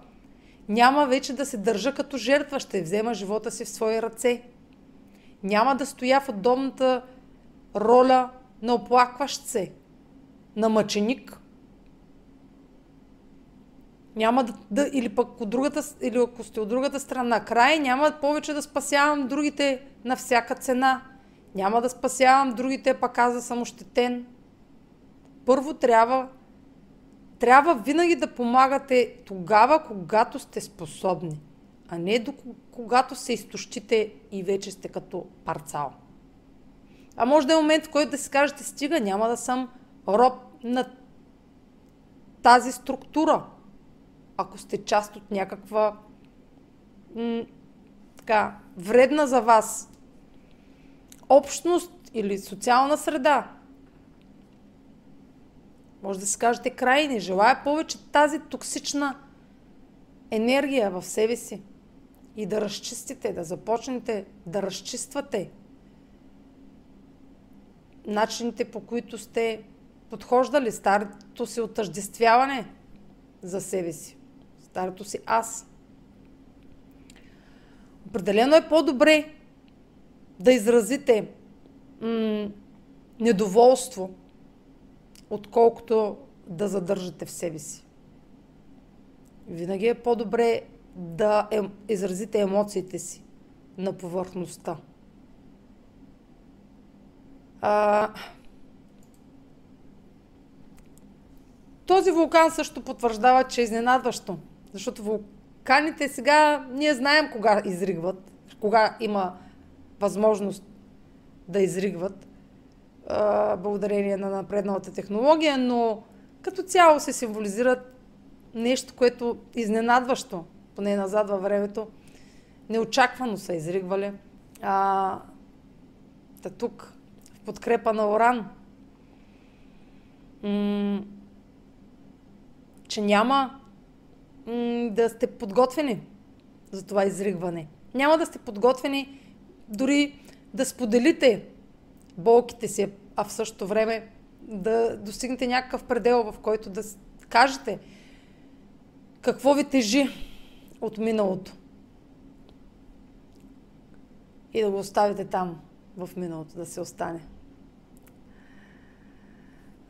Няма вече да се държа като жертва, ще взема живота си в свои ръце. Няма да стоя в удобната роля на оплакващ се, на мъченик. Няма да, да или пък от другата, или ако сте от другата страна край, няма повече да спасявам другите на всяка цена. Няма да спасявам другите, пък аз да съм ощетен. Първо трябва трябва винаги да помагате тогава, когато сте способни, а не до когато се изтощите и вече сте като парцал. А може да е момент, в който да си кажете, стига, няма да съм роб на тази структура. Ако сте част от някаква м- така, вредна за вас общност или социална среда, може да си кажете край, не желая повече тази токсична енергия в себе си. И да разчистите, да започнете да разчиствате начините по които сте подхождали, старото си отъждествяване за себе си, старото си аз. Определено е по-добре да изразите м- недоволство – отколкото да задържате в себе си. Винаги е по-добре да е, изразите емоциите си на повърхността. А, този вулкан също потвърждава, че е изненадващо. Защото вулканите сега ние знаем кога изригват, кога има възможност да изригват а, благодарение на напредналата технология, но като цяло се символизират нещо, което изненадващо, поне назад във времето, неочаквано са изригвали. А, та тук, в подкрепа на Оран, м- че няма да сте подготвени за това изригване. Няма да сте подготвени дори да споделите болките си, а в същото време да достигнете някакъв предел, в който да кажете какво ви тежи от миналото. И да го оставите там, в миналото, да се остане.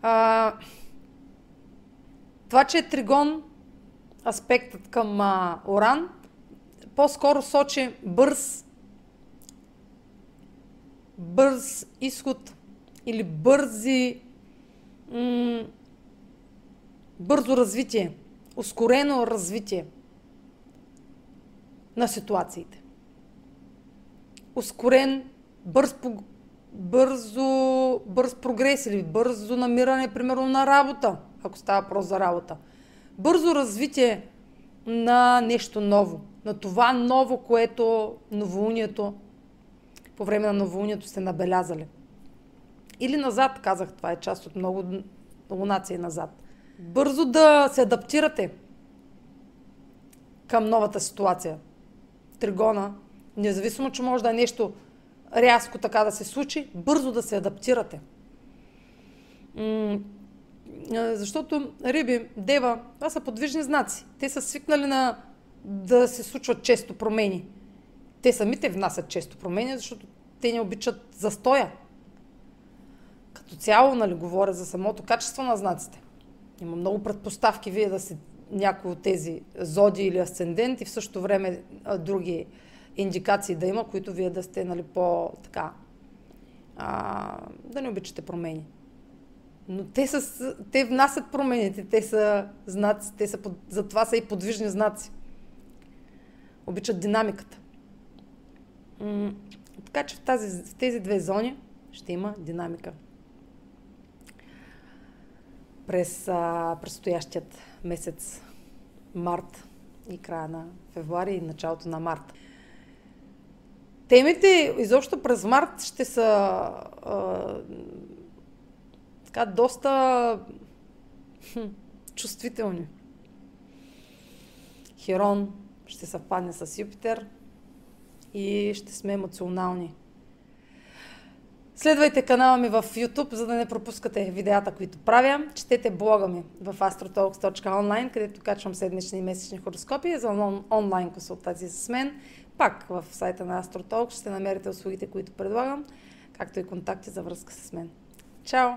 А, това, че е тригон, аспектът към а, Оран, по-скоро сочи бърз бърз изход или бързи м- бързо развитие, ускорено развитие на ситуациите. Ускорен, бърз, бързо, бърз прогрес или бързо намиране, примерно, на работа, ако става въпрос за работа. Бързо развитие на нещо ново, на това ново, което новолунието по време на новолунието сте набелязали. Или назад, казах, това е част от много лунации назад. Бързо да се адаптирате към новата ситуация. Тригона, независимо, че може да е нещо рязко така да се случи, бързо да се адаптирате. защото риби, дева, това са подвижни знаци. Те са свикнали на да се случват често промени. Те самите внасят често промени, защото те не обичат застоя. Като цяло, нали, говоря за самото качество на знаците. Има много предпоставки вие да се някои от тези зоди или асцендент и в същото време други индикации да има, които вие да сте нали, по-така, а, да не обичате промени. Но те, са, те внасят промените, те са знаци, те са, затова са и подвижни знаци. Обичат динамиката. Така че в, тази, в тези две зони ще има динамика. През а, предстоящият месец март и края на февруари и началото на март. Темите изобщо през март ще са а, така доста хм, чувствителни. Херон ще съвпадне с Юпитер и ще сме емоционални. Следвайте канала ми в YouTube, за да не пропускате видеята, които правя. Четете блога ми в astrotalks.online, където качвам седмични и месечни хороскопи за он- онлайн консултации с мен. Пак в сайта на AstroTalks ще намерите услугите, които предлагам, както и контакти за връзка с мен. Чао!